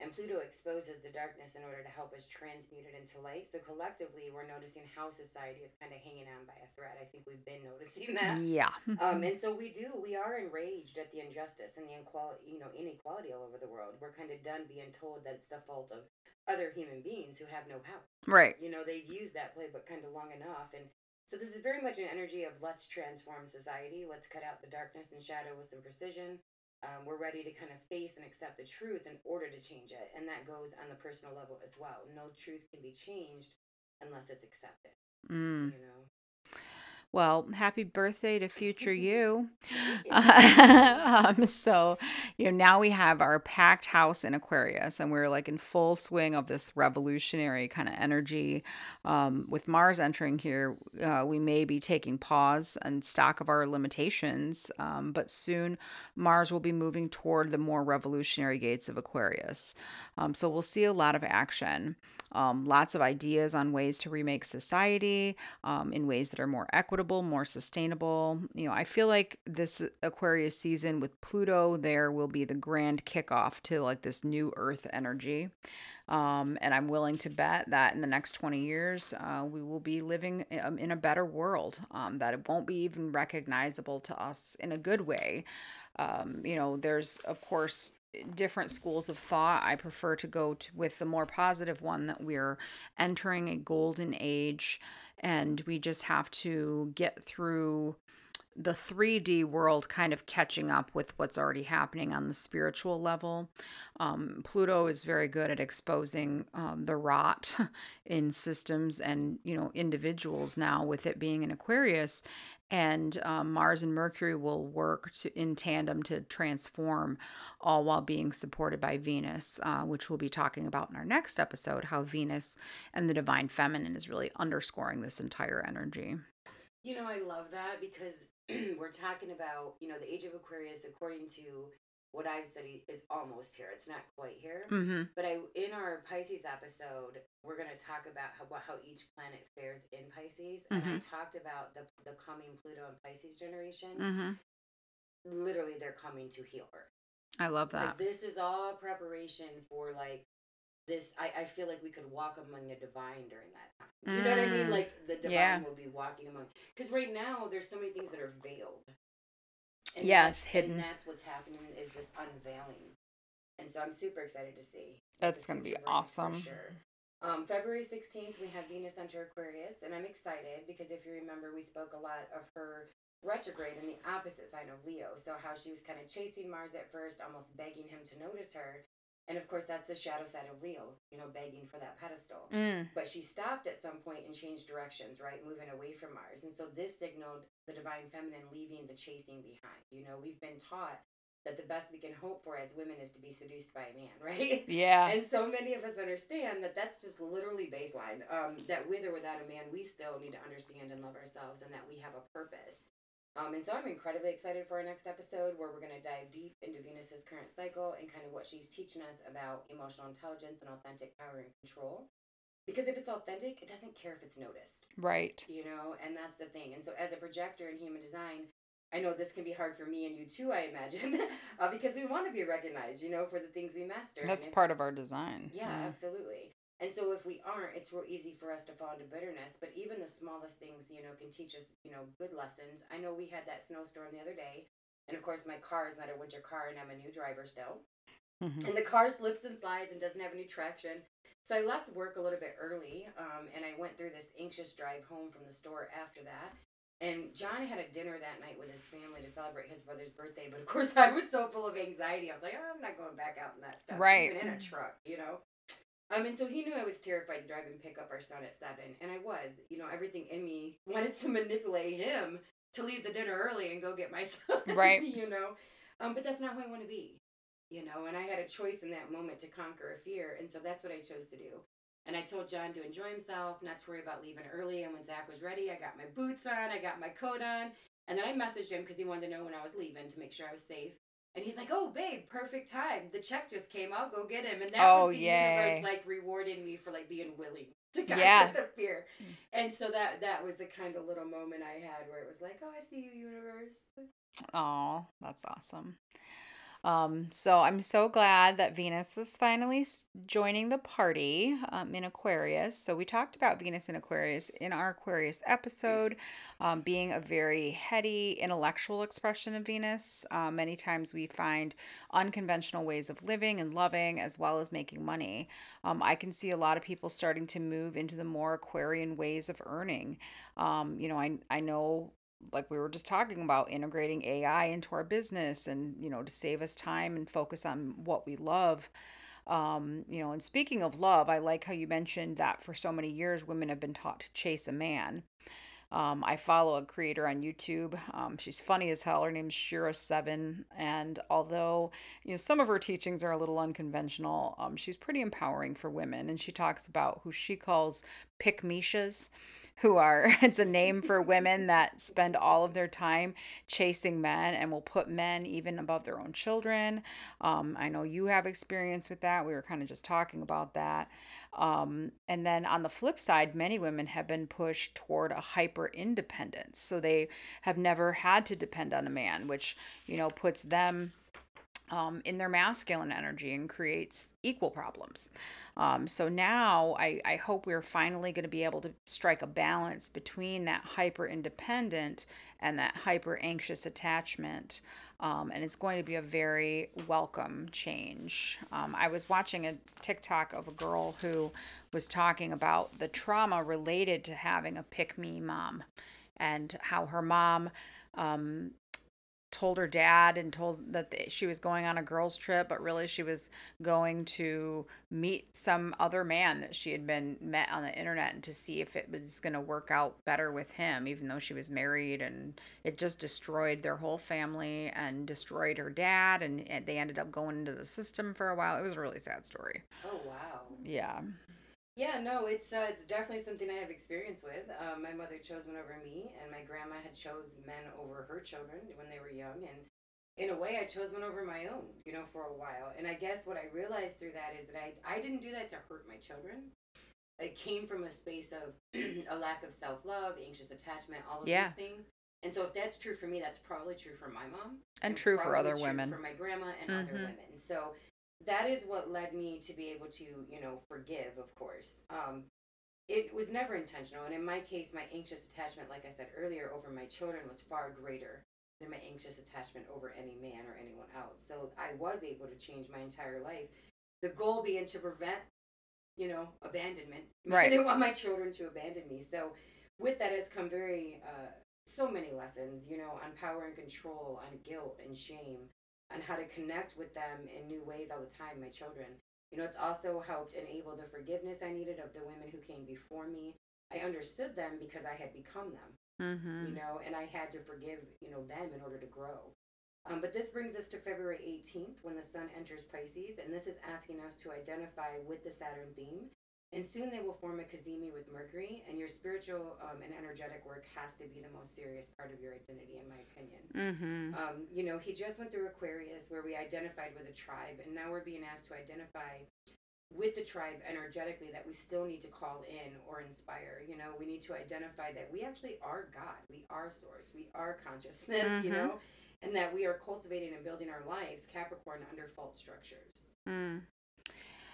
And Pluto exposes the darkness in order to help us transmute it into light. So collectively, we're noticing how society is kind of hanging on by a thread. I think we've been noticing that. yeah Um, and so we do. We are enraged at the injustice and the inequality, you know, inequality all over the world. We're kind of done being told that it's the fault of other human beings who have no power right you know they've used that playbook kind of long enough and so this is very much an energy of let's transform society. Let's cut out the darkness and shadow with some precision. Um, we're ready to kind of face and accept the truth in order to change it. And that goes on the personal level as well. No truth can be changed unless it's accepted mm. you know Well, happy birthday to future you. Um, so, you know, now we have our packed house in Aquarius, and we're like in full swing of this revolutionary kind of energy. Um, with Mars entering here, uh, we may be taking pause and stock of our limitations, um, but soon Mars will be moving toward the more revolutionary gates of Aquarius. Um, so we'll see a lot of action. Um, lots of ideas on ways to remake society um, in ways that are more equitable, more sustainable. You know, I feel like this Aquarius season with Pluto there will be the grand kickoff to like this new Earth energy. Um, and I'm willing to bet that in the next 20 years, uh, we will be living um, in a better world, um, that it won't be even recognizable to us in a good way. Um, you know, there's, of course, different schools of thought. I prefer to go to, with the more positive one that we're entering a golden age and we just have to get through the 3D world kind of catching up with what's already happening on the spiritual level. Um, Pluto is very good at exposing um, the rot in systems and you know individuals now with it being in Aquarius, and um, Mars and Mercury will work to in tandem to transform, all while being supported by Venus, uh, which we'll be talking about in our next episode. How Venus and the divine feminine is really underscoring this entire energy. you know i love that because we're talking about you know the age of aquarius according to what i've studied is almost here it's not quite here Mm-hmm. But I, in our Pisces episode, we're going to talk about how, how each planet fares in Pisces, and I talked about the the coming Pluto and Pisces generation. Mm-hmm. Literally, they're coming to heal Earth. I love that. Like this is all preparation for like this. I, I feel like we could walk among the divine during that time. Do you know what I mean? Mm. Like the divine Yeah. will be walking among. Because right now there's so many things that are veiled. And Yeah, it's hidden. And that's what's happening is this unveiling. And so I'm super excited to see. That's gonna be awesome. Sure. Um, February 16th, we have Venus enter Aquarius, and I'm excited because if you remember, we spoke a lot of her retrograde in the opposite sign of Leo. So, how she was kind of chasing Mars at first, almost begging him to notice her. And of course, that's the shadow side of Leo, you know, begging for that pedestal. Mm. But she stopped at some point and changed directions, right? Moving away from Mars. And so this signaled the divine feminine leaving the chasing behind. You know, we've been taught that the best we can hope for as women is to be seduced by a man, right? Yeah. And so many of us understand that that's just literally baseline. Um, that with or without a man, we still need to understand and love ourselves and that we have a purpose. Um, and so I'm incredibly excited for our next episode where we're going to dive deep into Venus's current cycle and kind of what she's teaching us about emotional intelligence and authentic power and control. Because if it's authentic, it doesn't care if it's noticed, right. you know, and that's the thing. And so as a projector in human design, I know this can be hard for me and you too, I imagine, uh, because we want to be recognized, you know, for the things we master. That's part of our design. yeah, absolutely. And so if we aren't, it's real easy for us to fall into bitterness. But even the smallest things, you know, can teach us, you know, good lessons. I know we had that snowstorm the other day. And of course, my car is not a winter car, and I'm a new driver still. Mm-hmm. And the car slips and slides and doesn't have any traction. So I left work a little bit early, um, and I went through this anxious drive home from the store after that. And John had a dinner that night with his family to celebrate his brother's birthday. But of course, I was so full of anxiety. I was like, oh, I'm not going back out in that stuff. Right. Even in a truck, you know? Um, and so he knew I was terrified to drive and pick up our son at seven, and I was. You know, everything in me wanted to manipulate him to leave the dinner early and go get my son. Right. you know, um, but that's not who I want to be. You know, and I had a choice in that moment to conquer a fear, and so that's what I chose to do. And I told John to enjoy himself, not to worry about leaving early. And when Zach was ready, I got my boots on, I got my coat on, and then I messaged him because he wanted to know when I was leaving to make sure I was safe. And he's like, "Oh, babe, perfect time. The check just came. I'll go get him." And that oh, was the yay. universe like rewarding me for like being willing to conquer yeah. the fear. Mm. And so that that was the kind of little moment I had where it was like, "Oh, I see you, universe." Oh, that's awesome. Um, so I'm so glad that Venus is finally joining the party um, in Aquarius. So we talked about Venus in Aquarius in our Aquarius episode, um, being a very heady, intellectual expression of Venus. Uh, many times we find unconventional ways of living and loving as well as making money. Um, I can see a lot of people starting to move into the more Aquarian ways of earning. Um, you know, I, I know like we were just talking about integrating AI into our business and you know to save us time and focus on what we love um, you know and speaking of love I like how you mentioned that for so many years women have been taught to chase a man um, I follow a creator on YouTube. Um, she's funny as hell. Her name's Shera Seven, and although you know some of her teachings are a little unconventional, um, she's pretty empowering for women. And she talks about who she calls pick mishas who are it's a name for women that spend all of their time chasing men and will put men even above their own children. Um, i know you have experience with that. We were kind of just talking about that. Um, and then on the flip side many women have been pushed toward a hyper independence so they have never had to depend on a man which you know puts them um, in their masculine energy and creates equal problems. Um, so now I, I hope we're finally going to be able to strike a balance between that hyper independent and that hyper anxious attachment. Um, and it's going to be a very welcome change. Um, I was watching a TikTok of a girl who was talking about the trauma related to having a pick me mom and how her mom um, told her dad and told that she was going on a girls trip but really she was going to meet some other man that she had been met on the internet and to see if it was going to work out better with him even though she was married and it just destroyed their whole family and destroyed her dad and, and they ended up going into the system for a while. It was a really sad story. Oh wow. Yeah yeah, no, it's uh, it's definitely something I have experience with. Um, my mother chose men over me, and my grandma had chose men over her children when they were young, and in a way, I chose one over my own, you know, for a while. And I guess what I realized through that is that I I didn't do that to hurt my children. It came from a space of a lack of self love, anxious attachment, all of yeah. these things. And so, if that's true for me, that's probably true for my mom, and, and true for other women, for my grandma and mm-hmm. other women. So that is what led me to be able to, you know, forgive, of course. Um, it was never intentional. And in my case, my anxious attachment, like I said earlier, over my children was far greater than my anxious attachment over any man or anyone else. So I was able to change my entire life. The goal being to prevent, you know, abandonment. Right. I didn't want my children to abandon me. So with that has come very, uh, so many lessons, you know, on power and control, on guilt and shame, on how to connect with them in new ways all the time, my children. You know, it's also helped enable the forgiveness I needed of the women who came before me. I understood them because I had become them, mm-hmm. you know, and I had to forgive, you know, them in order to grow. Um, but this brings us to February 18th when the sun enters Pisces, and this is asking us to identify with the Saturn theme and soon they will form a cazimi with Mercury, and your spiritual um, and energetic work has to be the most serious part of your identity, in my opinion. Mm-hmm. Um, you know, he just went through Aquarius, where we identified with a tribe, and now we're being asked to identify with the tribe energetically that we still need to call in or inspire. You know, we need to identify that we actually are God, we are Source, we are consciousness, mm-hmm. you know, and that we are cultivating and building our lives, Capricorn, under fault structures. Mm.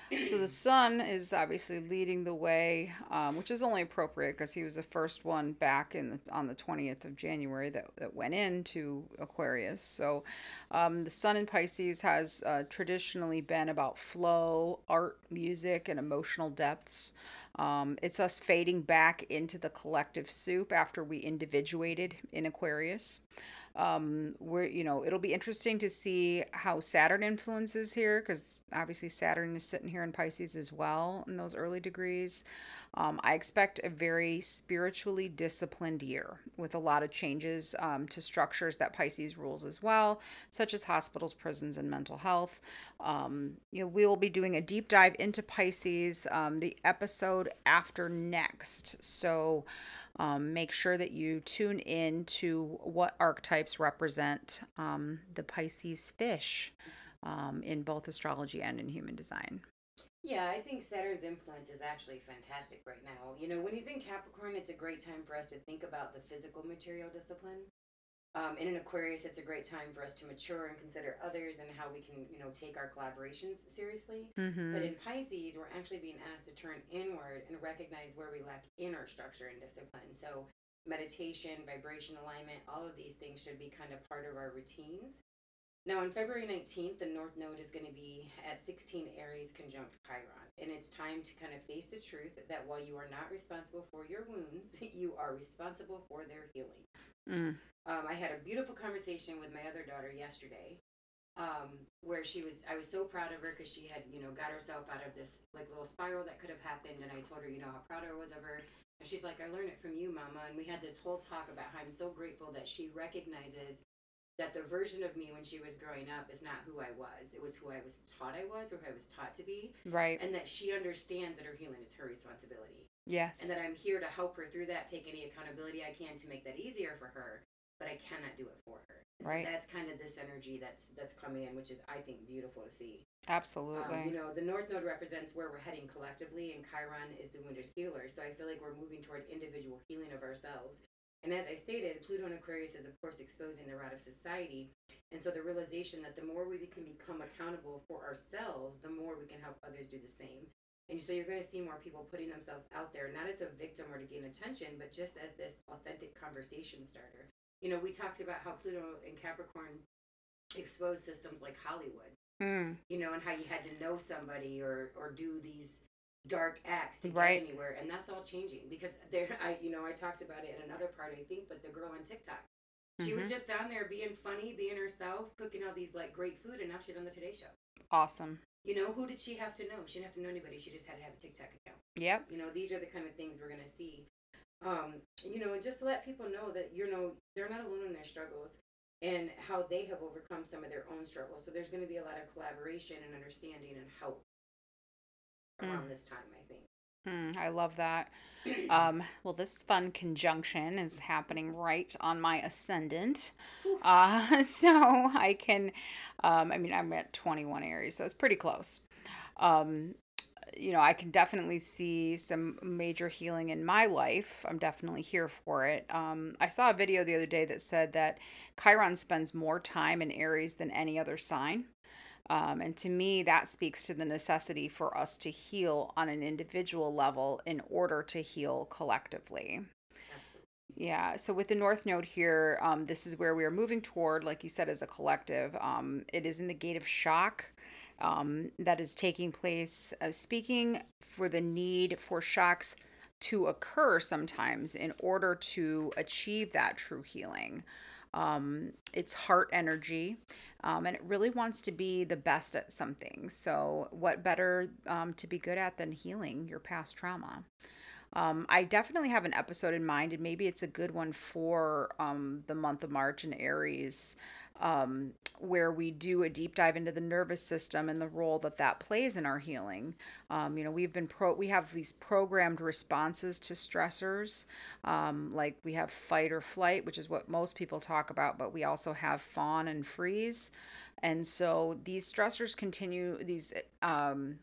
So the sun is obviously leading the way, um, which is only appropriate because he was the first one back in the, on the 20th of January that, that went into Aquarius. So um, the sun in Pisces has uh, traditionally been about flow, art, music, and emotional depths. Um, it's us fading back into the collective soup after we individuated in Aquarius. Um, we're, you know, it'll be interesting to see how Saturn influences here because obviously Saturn is sitting here in Pisces as well in those early degrees. Um, I expect a very spiritually disciplined year with a lot of changes um, to structures that Pisces rules as well, such as hospitals, prisons, and mental health. Um, you know, we will be doing a deep dive into Pisces um, the episode after next. So um, make sure that you tune in to what archetypes represent um, the Pisces fish um, in both astrology and in human design. Yeah, I think Saturn's influence is actually fantastic right now. You know, when he's in Capricorn, it's a great time for us to think about the physical material discipline. Um, in an Aquarius, it's a great time for us to mature and consider others and how we can, you know, take our collaborations seriously. Mm-hmm. But in Pisces, we're actually being asked to turn inward and recognize where we lack inner structure and discipline. So, meditation, vibration alignment, all of these things should be kind of part of our routines. Now, on February 19th, the North Node is going to be at 16 Aries conjunct Chiron. And it's time to kind of face the truth that while you are not responsible for your wounds, you are responsible for their healing. Mm. Um, I had a beautiful conversation with my other daughter yesterday, um, where she was. I was so proud of her because she had, you know, got herself out of this like little spiral that could have happened, and I told her, you know, how proud I was of her. And she's like, I learned it from you, Mama. And we had this whole talk about how I'm so grateful that she recognizes that the version of me when she was growing up is not who I was. It was who I was taught I was or who I was taught to be. Right. And that she understands that her healing is her responsibility. Yes. And that I'm here to help her through that, take any accountability I can to make that easier for her but I cannot do it for her. And right. So that's kind of this energy that's that's coming in, which is I think beautiful to see. Absolutely. Um, you know, the North Node represents where we're heading collectively, and Chiron is the wounded healer. So I feel like we're moving toward individual healing of ourselves. And as I stated, Pluto and Aquarius is of course exposing the rot of society, and so the realization that the more we can become accountable for ourselves, the more we can help others do the same. And so you're going to see more people putting themselves out there, not as a victim or to gain attention, but just as this authentic conversation starter you know, we talked about how Pluto and Capricorn exposed systems like Hollywood. Mm. You know, and how you had to know somebody or or do these dark acts to get right. anywhere, and that's all changing because there, I you know, I talked about it in another part, I think, but the girl on TikTok. She mm-hmm. was just down there being funny, being herself, cooking all these like great food, and now she's on the Today Show. Awesome. You know, who did she have to know? She didn't have to know anybody. She just had to have a TikTok account. Yep. You know, these are the kind of things we're gonna see um, you know, and just to let people know that you know they're not alone in their struggles and how they have overcome some of their own struggles. So there's going to be a lot of collaboration and understanding and help mm. around this time, I think. Mm, I love that. Um, well, this fun conjunction is happening right on my ascendant. Uh, so I can, um, I mean, I'm at 21 Aries, so it's pretty close. Um, you know, I can definitely see some major healing in my life. I'm definitely here for it. Um, I saw a video the other day that said that Chiron spends more time in Aries than any other sign. Um, and to me, that speaks to the necessity for us to heal on an individual level in order to heal collectively. Yeah. So with the North Node here, um, this is where we are moving toward, like you said, as a collective. Um, it is in the gate of shock um, that is taking place, uh, speaking for the need for shocks to occur sometimes in order to achieve that true healing. Um, it's heart energy, um, and it really wants to be the best at something. So, what better um, to be good at than healing your past trauma? Um, I definitely have an episode in mind, and maybe it's a good one for um, the month of March in Aries um, where we do a deep dive into the nervous system and the role that that plays in our healing. Um, you know, we've been pro, we have these programmed responses to stressors, um, like we have fight or flight, which is what most people talk about, but we also have fawn and freeze. And so these stressors continue, these um,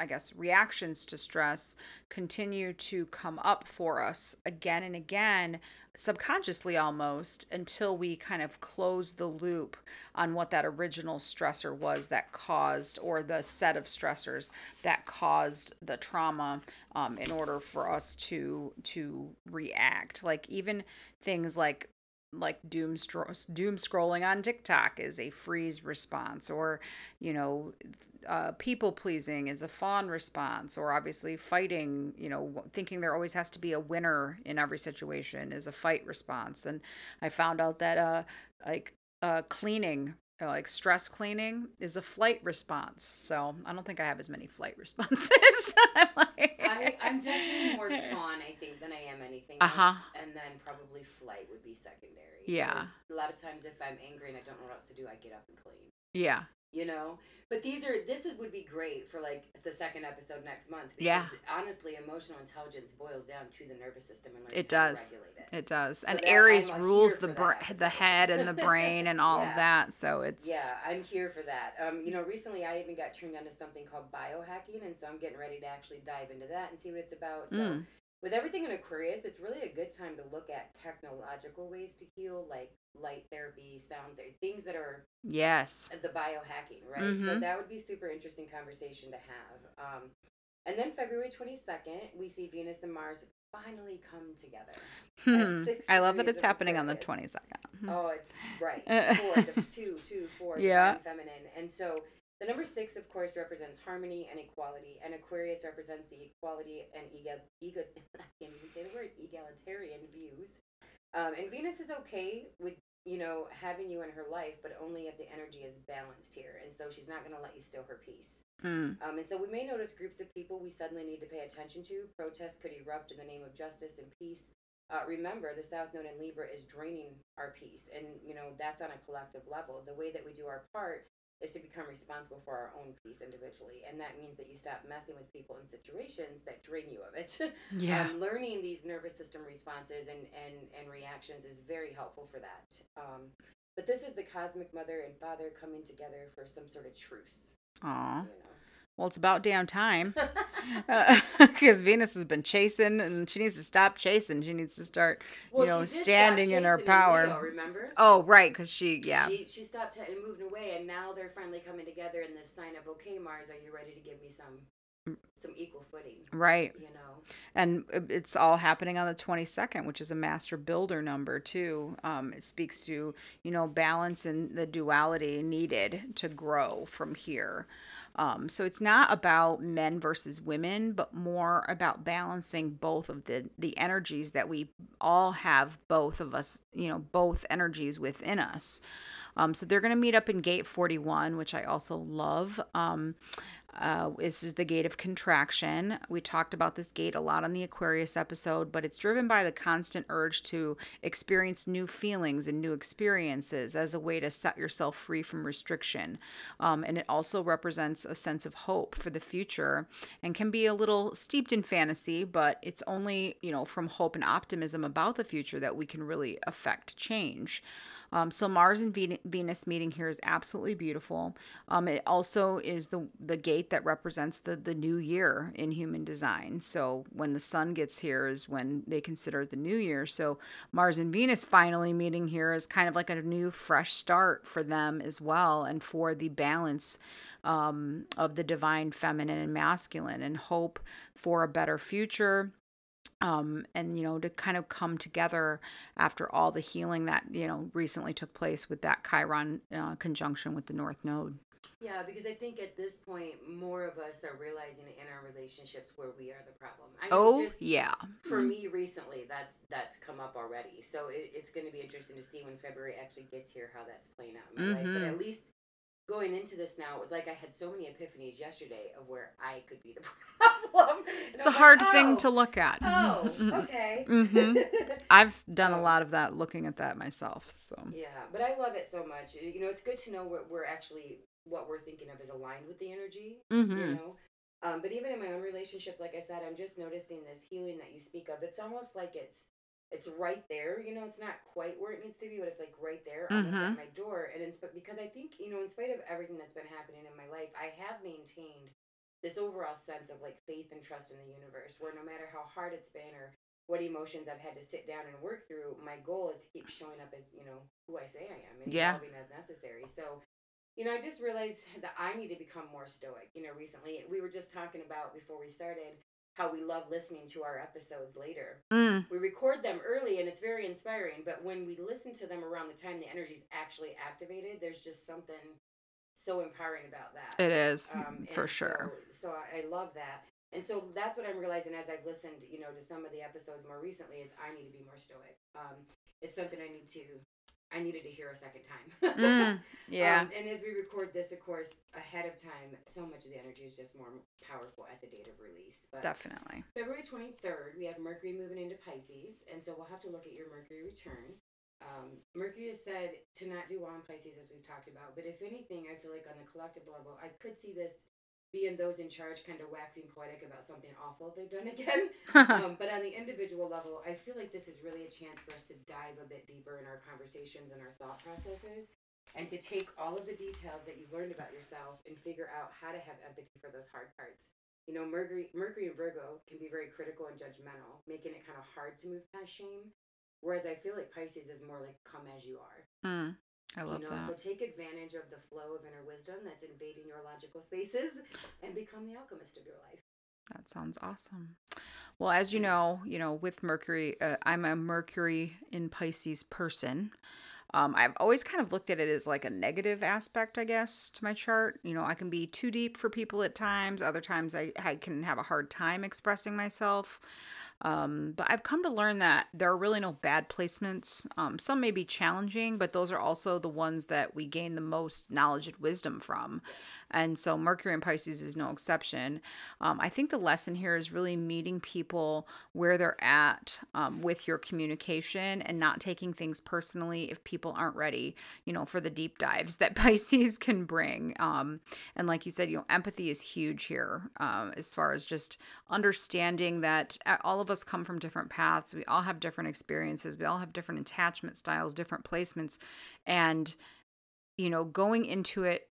I guess, reactions to stress continue to come up for us again and again, subconsciously almost, until we kind of close the loop on what that original stressor was that caused, or the set of stressors that caused the trauma um, in order for us to to react. Like even things like like doom stro- doom scrolling on TikTok is a freeze response, or you know, uh, people pleasing is a fawn response, or obviously fighting. You know, thinking there always has to be a winner in every situation is a fight response. And I found out that uh, like uh, cleaning uh, like stress cleaning is a flight response. So I don't think I have as many flight responses. I'm, like... I, am definitely more fawn, I think, than I am anything uh-huh. else. And probably flight would be secondary. Yeah. A lot of times, if I'm angry and I don't know what else to do, I get up and clean. Yeah you know but these are this is, would be great for like the second episode next month yeah honestly emotional intelligence boils down to the nervous system and it does it. it. does so and aries rules the br- the head and the brain and all yeah. of that so it's yeah i'm here for that um you know recently i even got turned on to something called biohacking and so i'm getting ready to actually dive into that and see what it's about so mm with everything in Aquarius, it's really a good time to look at technological ways to heal, like light therapy, sound therapy, things that are yes, the biohacking, right? Mm-hmm. So that would be super interesting conversation to have. Um, and then February twenty second, we see Venus and Mars finally come together. Hmm. I love that it's happening Aquarius. on the twenty second. Oh, it's right. Four, the two, two, four, yeah, feminine, and so the number six, of course, represents harmony and equality, and Aquarius represents the equality and I can't even say the word egalitarian views. Um, and Venus is okay with you know having you in her life, but only if the energy is balanced here, and so she's not going to let you steal her peace. Mm. Um, and so we may notice groups of people we suddenly need to pay attention to. Protests could erupt in the name of justice and peace. Uh, remember, the South Node in Libra is draining our peace, and you know that's on a collective level. The way that we do our part is to become responsible for our own peace individually. And that means that you stop messing with people in situations that drain you of it. Yeah. um, learning these nervous system responses and, and, and reactions is very helpful for that. Um, but this is the cosmic mother and father coming together for some sort of truce. Aww. You know? Well, it's about damn time. Because uh, Venus has been chasing and she needs to stop chasing. She needs to start, well, you know, standing in her power. In Leo, remember? Oh, right. Because she, yeah. She, she stopped and moved away, and now they're finally coming together in this sign of, okay, Mars, are you ready to give me some mm. some equal footing. Right. You know. And it's all happening on the 22nd, which is a master builder number too. Um, it speaks to, you know, balance and the duality needed to grow from here. Um, so it's not about men versus women, but more about balancing both of the the energies that we all have. Both of us, you know, both energies within us. Um, so they're going to meet up in Gate 41, which I also love. Um, uh, this is the gate of contraction. We talked about this gate a lot on the Aquarius episode, but it's driven by the constant urge to experience new feelings and new experiences as a way to set yourself free from restriction. Um, and it also represents a sense of hope for the future and can be a little steeped in fantasy, but it's only, you know, from hope and optimism about the future that we can really affect change. Um, so Mars and Venus meeting here is absolutely beautiful. Um, it also is the the gate that represents the the new year in human design. So when the sun gets here is when they consider the new year. So Mars and Venus finally meeting here is kind of like a new fresh start for them as well, and for the balance um, of the divine feminine and masculine, and hope for a better future um, and you know to kind of come together after all the healing that you know recently took place with that chiron uh, conjunction with the north node yeah because i think at this point more of us are realizing in our relationships where we are the problem I mean, oh yeah for mm-hmm. me recently that's that's come up already so it, it's going to be interesting to see when february actually gets here how that's playing out in my mm-hmm. life but mm-hmm. at least going into this now, it was like I had so many epiphanies yesterday of where I could be the problem. it's a hard like, thing oh, to look at. Oh, okay. mm-hmm. I've done um, a lot of that, looking at that myself. So yeah, but I love it so much. You know, it's good to know what we're actually what we're thinking of is aligned with the energy. Mm-hmm. You know. Um, but even in my own relationships, like I said, I'm just noticing this healing that you speak of. It's almost like it's it's right there. You know, it's not quite where it needs to be, but it's like right there, almost mm-hmm. at my door. And it's but because I think you know, in spite of everything that's been happening in my life, I have maintained this overall sense of like faith and trust in the universe, where no matter how hard it's been or what emotions I've had to sit down and work through, my goal is to keep showing up as, you know, who I say I am and Yeah. evolving as necessary. So, you know, I just realized that I need to become more stoic. You know, recently we were just talking about before we started how we love listening to our episodes later. Mm, We record them early and it's very inspiring, but when we listen to them around the time the energy's actually activated, there's just something so empowering about that. it is Um, for sure. So, so I I love that. And so that's what I'm realizing as I've listened, you know, to some of the episodes more recently is I need to be more stoic. Um, it's something I need to, I needed to hear a second time. Mm, yeah. Um, and as we record this, of course, ahead of time, so much of the energy is just more powerful at the date of release. But definitely. February 23rd, we have Mercury moving into Pisces, and so we'll have to look at your Mercury return. Um, Mercury has said to not do well in Pisces, as we've talked about, but if anything, I feel like on the collective level, I could see this being those in charge kind of waxing poetic about something awful they've done again. um, but on the individual level, I feel like this is really a chance for us to dive a bit deeper in our conversations and our thought processes and to take all of the details that you've learned about yourself and figure out how to have empathy for those hard parts. You know, Mercury, Mercury and Virgo can be very critical and judgmental, making it kind of hard to move past shame. Whereas I feel like Pisces is more like come as you are. Mm, I love you know, that. so take advantage of the flow of inner wisdom that's invading your logical spaces and become the alchemist of your life. That sounds awesome. Well, as you know, you know, with Mercury, uh, I'm a Mercury in Pisces person. Um, I've always kind of looked at it as like a negative aspect, I guess, to my chart. You know, I can be too deep for people at times. Other times, I, I can have a hard time expressing myself. Um, but I've come to learn that there are really no bad placements. Um, some may be challenging, but those are also the ones that we gain the most knowledge and wisdom from. And so Mercury in Pisces is no exception. Um, I think the lesson here is really meeting people where they're at um, with your communication and not taking things personally if people aren't ready, you know, for the deep dives that Pisces can bring. Um, and like you said, you know, empathy is huge here um, as far as just understanding that uh, all of us come from different paths. We all have different experiences. We all have different attachment styles, different placements. And, you know, going into it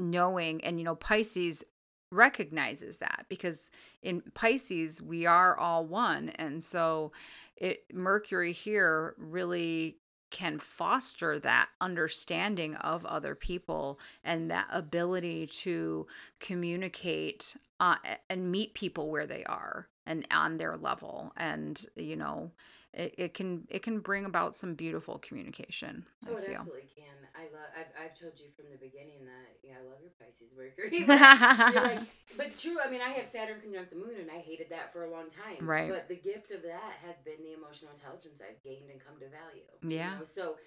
knowing and you know pisces recognizes that because in pisces we are all one and so it mercury here really can foster that understanding of other people and that ability to communicate uh, and meet people where they are and on their level and you know it, it can it can bring about some beautiful communication Oh, i it feel absolutely can. I love. I've, I've told you from the beginning that yeah, I love your Pisces Mercury. You're like, but true. I mean, I have Saturn conjunct the Moon, and I hated that for a long time. Right. But the gift of that has been the emotional intelligence I've gained and come to value. you Yeah. know? So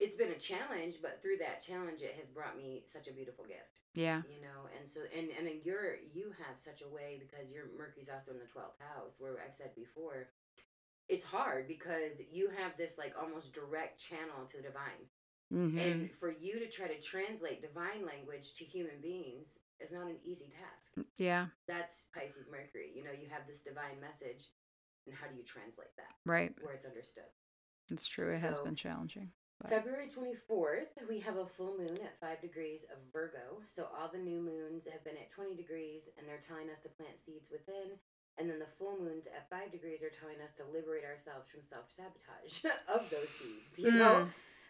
it's been a challenge, but through that challenge, it has brought me such a beautiful gift. yeah You know, and so and and then you're you have such a way because your Mercury's also in the twelfth house, where I've said before. It's hard because you have this like almost direct channel to divine. hmm And for you to try to translate divine language to human beings is not an easy task. yeah That's Pisces Mercury. You know, you have this divine message, and how do you translate that right where it's understood? It's true. It has been challenging. But- February 24th, we have a full moon at 5 degrees of Virgo. So all the new moons have been at 20 degrees, and they're telling us to plant seeds within. And then the full moons at 5 degrees are telling us to liberate ourselves from self sabotage of those seeds. You know?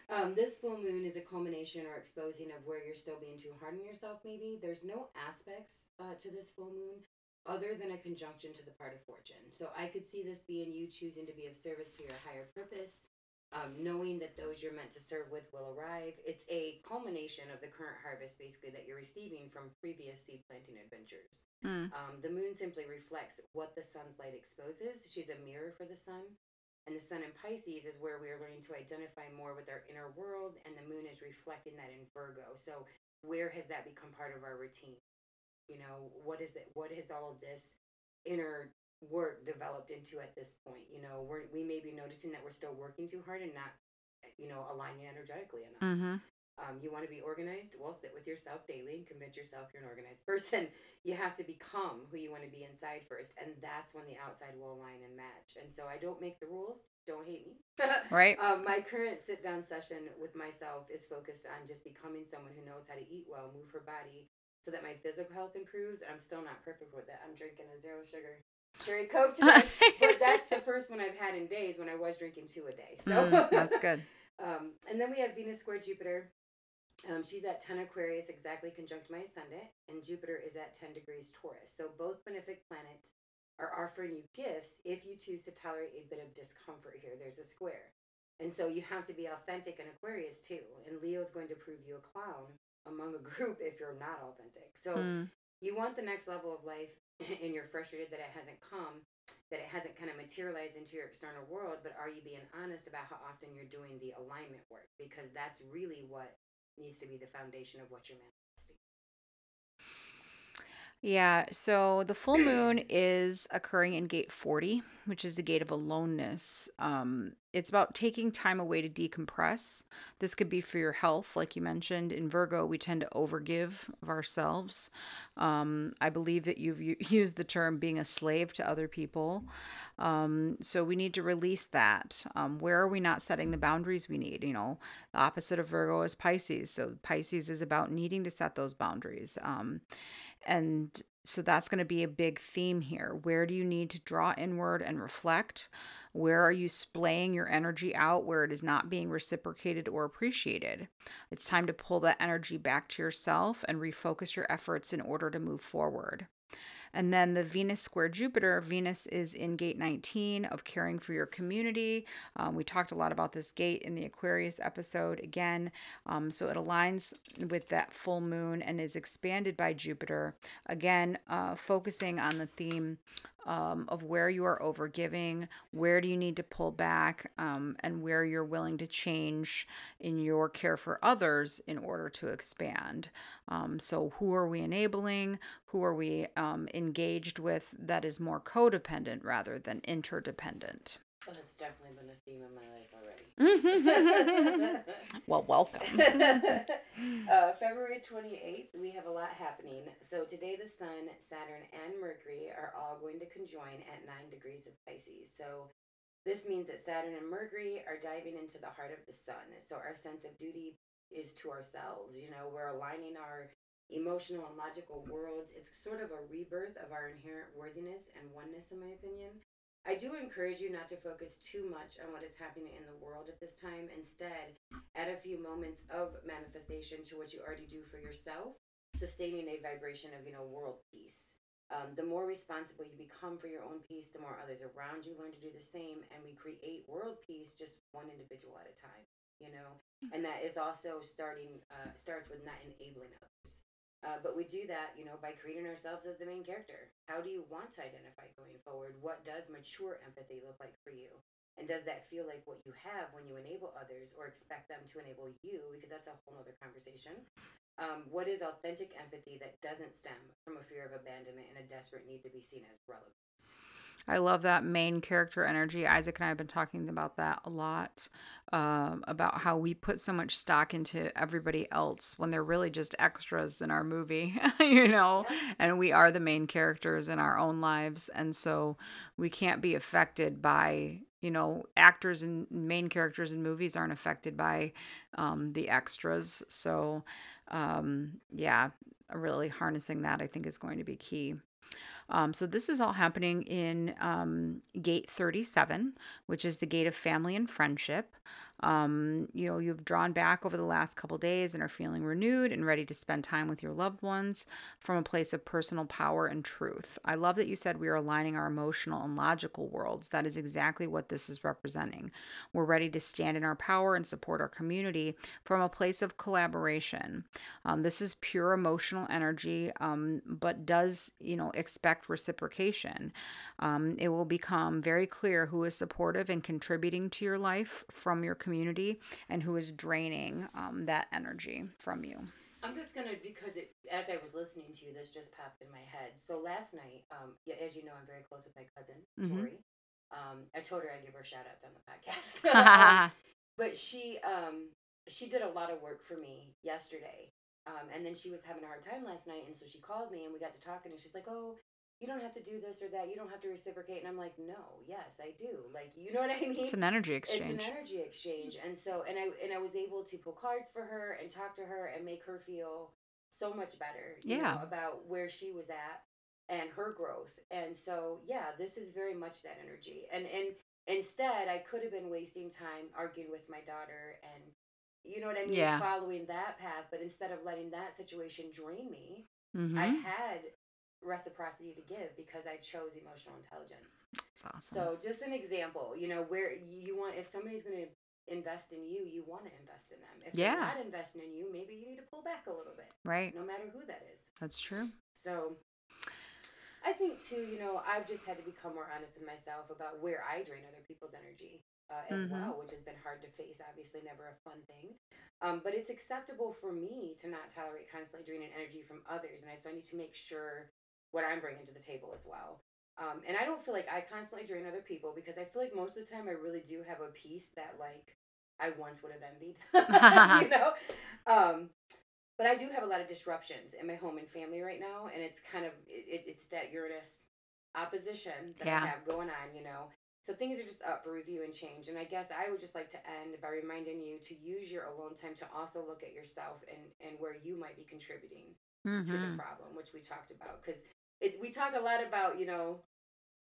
Um, this full moon is a culmination or exposing of where you're still being too hard on yourself, maybe. There's no aspects uh, to this full moon other than a conjunction to the part of fortune. So I could see this being you choosing to be of service to your higher purpose, um, knowing that those you're meant to serve with will arrive. It's a culmination of the current harvest, basically, that you're receiving from previous seed planting adventures. Mm. Um, the moon simply reflects what the sun's light exposes. She's a mirror for the sun. And the sun in Pisces is where we are learning to identify more with our inner world, and the moon is reflecting that in Virgo. So, where has that become part of our routine? You know, what is it? What has all of this inner work developed into at this point? You know, we're, we may be noticing that we're still working too hard and not, you know, aligning energetically enough. Mm-hmm. Um, you want to be organized? Well, sit with yourself daily and convince yourself you're an organized person. You have to become who you want to be inside first, and that's when the outside will align and match. And so I don't make the rules. Don't hate me. Right. um, my current sit down session with myself is focused on just becoming someone who knows how to eat well, move her body, so that my physical health improves. And I'm still not perfect with that. I'm drinking a zero sugar cherry coke today, but that's the first one I've had in days when I was drinking two a day. So Mm, that's good. um, and then we have Venus square Jupiter. Um, she's at 10 Aquarius, exactly conjunct my ascendant, and Jupiter is at 10 degrees Taurus. So both benefic planets are offering you gifts if you choose to tolerate a bit of discomfort here. There's a square. And so you have to be authentic in Aquarius too. And Leo's going to prove you a clown among a group if you're not authentic. So Mm, you want the next level of life and you're frustrated that it hasn't come that it hasn't kind of materialized into your external world but are you being honest about how often you're doing the alignment work? Because that's really what needs to be the foundation of what you're manifesting Yeah, so the full moon is occurring in gate 40, which is the gate of aloneness. Um, it's about taking time away to decompress. This could be for your health, like you mentioned. In Virgo, we tend to overgive of ourselves. Um, I believe that you've used the term being a slave to other people. Um, so we need to release that. Um, where are we not setting the boundaries we need? You know, the opposite of Virgo is Pisces. So Pisces is about needing to set those boundaries. Um, and so that's going to be a big theme here. Where do you need to draw inward and reflect? Where are you splaying your energy out where it is not being reciprocated or appreciated? It's time to pull that energy back to yourself and refocus your efforts in order to move forward. And then the Venus square Jupiter, Venus is in gate 19 of caring for your community. Um, we talked a lot about this gate in the Aquarius episode again. Um, so it aligns with that full moon and is expanded by Jupiter. Again, uh, focusing on the theme um, of where you are overgiving, where do you need to pull back, um, and where you're willing to change in your care for others in order to expand. Um, so, who are we enabling? Who are we um, engaged with that is more codependent rather than interdependent? Well that's definitely been a theme in my life already well, welcome. uh, February 28th, we have a lot happening. So today, the Sun, Saturn, and Mercury are all going to conjoin at 9 degrees of Pisces. So this means that Saturn and Mercury are diving into the heart of the Sun. So our sense of duty is to ourselves. You know, we're aligning our emotional and logical worlds. It's sort of a rebirth of our inherent worthiness and oneness, in my opinion. I do encourage you not to focus too much on what is happening in the world at this time. Instead, add a few moments of manifestation to what you already do for yourself, sustaining a vibration of, you know, world peace. Um, the more responsible you become for your own peace, the more others around you learn to do the same, and we create world peace just one individual at a time. You know, and that is also starting uh, starts with not enabling others. Uh, but we do that, you know, by creating ourselves as the main character. How do you want to identify going forward? What does mature empathy look like for you? And does that feel like what you have when you enable others or expect them to enable you? Because that's a whole other conversation. Um, what is authentic empathy that doesn't stem from a fear of abandonment and a desperate need to be seen as relevant? I love that main character energy. Isaac and I have been talking about that a lot um, about how we put so much stock into everybody else when they're really just extras in our movie, you know, and we are the main characters in our own lives. And so we can't be affected by, you know, actors and main characters in movies aren't affected by um, the extras. So, um, yeah, really harnessing that I think is going to be key. Um, so this is all happening in um, gate 37, which is the gate of family and friendship. Um, you know, you've drawn back over the last couple days and are feeling renewed and ready to spend time with your loved ones from a place of personal power and truth. I love that you said we are aligning our emotional and logical worlds. That is exactly what this is representing. We're ready to stand in our power and support our community from a place of collaboration. Um, this is pure emotional energy, um, but does, you know, expect reciprocation. Um, it will become very clear who is supportive and contributing to your life from your community and who is draining um, that energy from you. I'm just gonna because it as I was listening to you, this just popped in my head. So last night, um, yeah, as you know, I'm very close with my cousin Mhm. Tori. Um, I told her I'd give her shout outs on the podcast. Um, but she um she did a lot of work for me yesterday. Um, and then she was having a hard time last night, and so she called me and we got to talking, and she's like, "Oh, you don't have to do this or that. You don't have to reciprocate." And I'm like, "No, yes, I do. Like, you know what I mean?" it's an energy exchange. It's an energy exchange, and so and I and I was able to pull cards for her and talk to her and make her feel so much better. You Yeah. Know, about where she was at and her growth. And so, yeah, this is very much that energy. And and instead, I could have been wasting time arguing with my daughter and you know what I mean, Yeah. following that path. But instead of letting that situation drain me, Mhm. I had reciprocity to give because I chose emotional intelligence. That's awesome. So just an example, you know, where you want if somebody's going to invest in you, you want to invest in them. If Yeah. they're not investing in you, maybe you need to pull back a little bit, right. no matter who that is. That's true. So I think too, you know, I've just had to become more honest with myself about where I drain other people's energy uh, as Mhm. well, which has been hard to face. Obviously, never a fun thing, um, but it's acceptable for me to not tolerate constantly draining energy from others, and I so I need to make sure what I'm bringing to the table as well. Um, and I don't feel like I constantly drain other people because I feel like most of the time I really do have a peace that like I once would have envied, you know. Um, but I do have a lot of disruptions in my home and family right now, and it's kind of it, it's that Uranus opposition that Yeah. I have going on, you know. So things are just up for review and change, and I guess I would just like to end by reminding you to use your alone time to also look at yourself and and where you might be contributing to the Mhm. problem, which we talked about. Because it's we talk a lot about you know,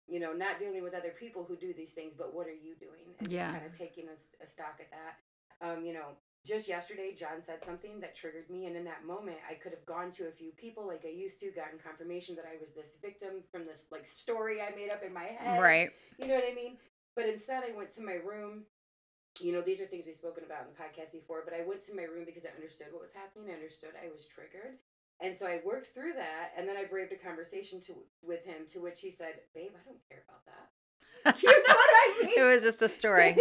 you know, not dealing with other people who do these things, but what are you doing? And Yeah. just kind of taking a stock at that. Um, you know, just yesterday, John said something that triggered me, and in that moment, I could have gone to a few people like I used to, gotten confirmation that I was this victim from this like story I made up in my head. Right. You know what I mean? But instead, I went to my room. You know, these are things we've spoken about in the podcast before, but I went to my room because I understood what was happening. I understood I was triggered. And so I worked through that, and then I braved a conversation to with him, to which he said, "Babe, I don't care about that." Do you know what I mean? It was just a story.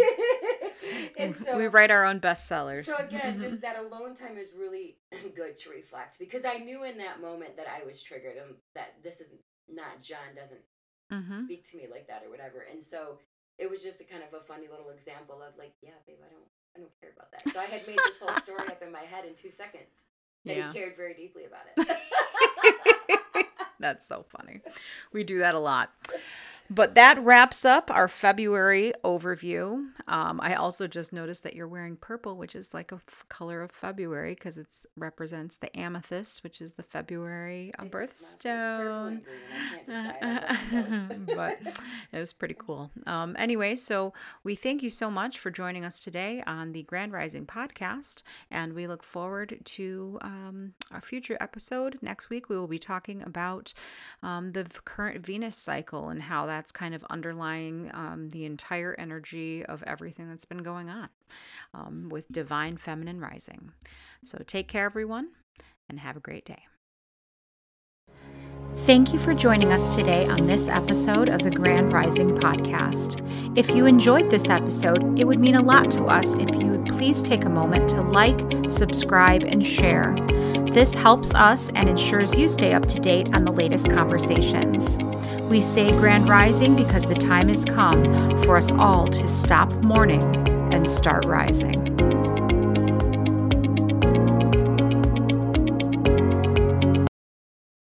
and so, we write our own bestsellers. so again, just that alone time is really good to reflect because I knew in that moment that I was triggered and that this is not John doesn't Mhm. speak to me like that or whatever. And so it was just a kind of a funny little example of like, yeah, babe, I don't I don't care about that. So I had made this whole story up in my head in two seconds. That Yeah. he cared very deeply about it. That's so funny. We do that a lot. But that wraps up our February overview. Um, I also just noticed that you're wearing purple, which is like a f- color of February because it represents the amethyst, which is the February uh, Maybe it's not purple birthstone. and green, I can't decide. I love both. but it was pretty cool. Um, anyway, so we thank you so much for joining us today on the Grand Rising podcast, and we look forward to um, our future episode. Next week, we will be talking about um, the current Venus cycle and how that's kind of underlying um, the entire energy of everything that's been going on um, with divine feminine rising. So take care, everyone, and have a great day. Thank you for joining us today on this episode of the Grand Rising Podcast. If you enjoyed this episode, it would mean a lot to us if you would please take a moment to like, subscribe, and share. This helps us and ensures you stay up to date on the latest conversations. We say Grand Rising because the time has come for us all to stop mourning and start rising.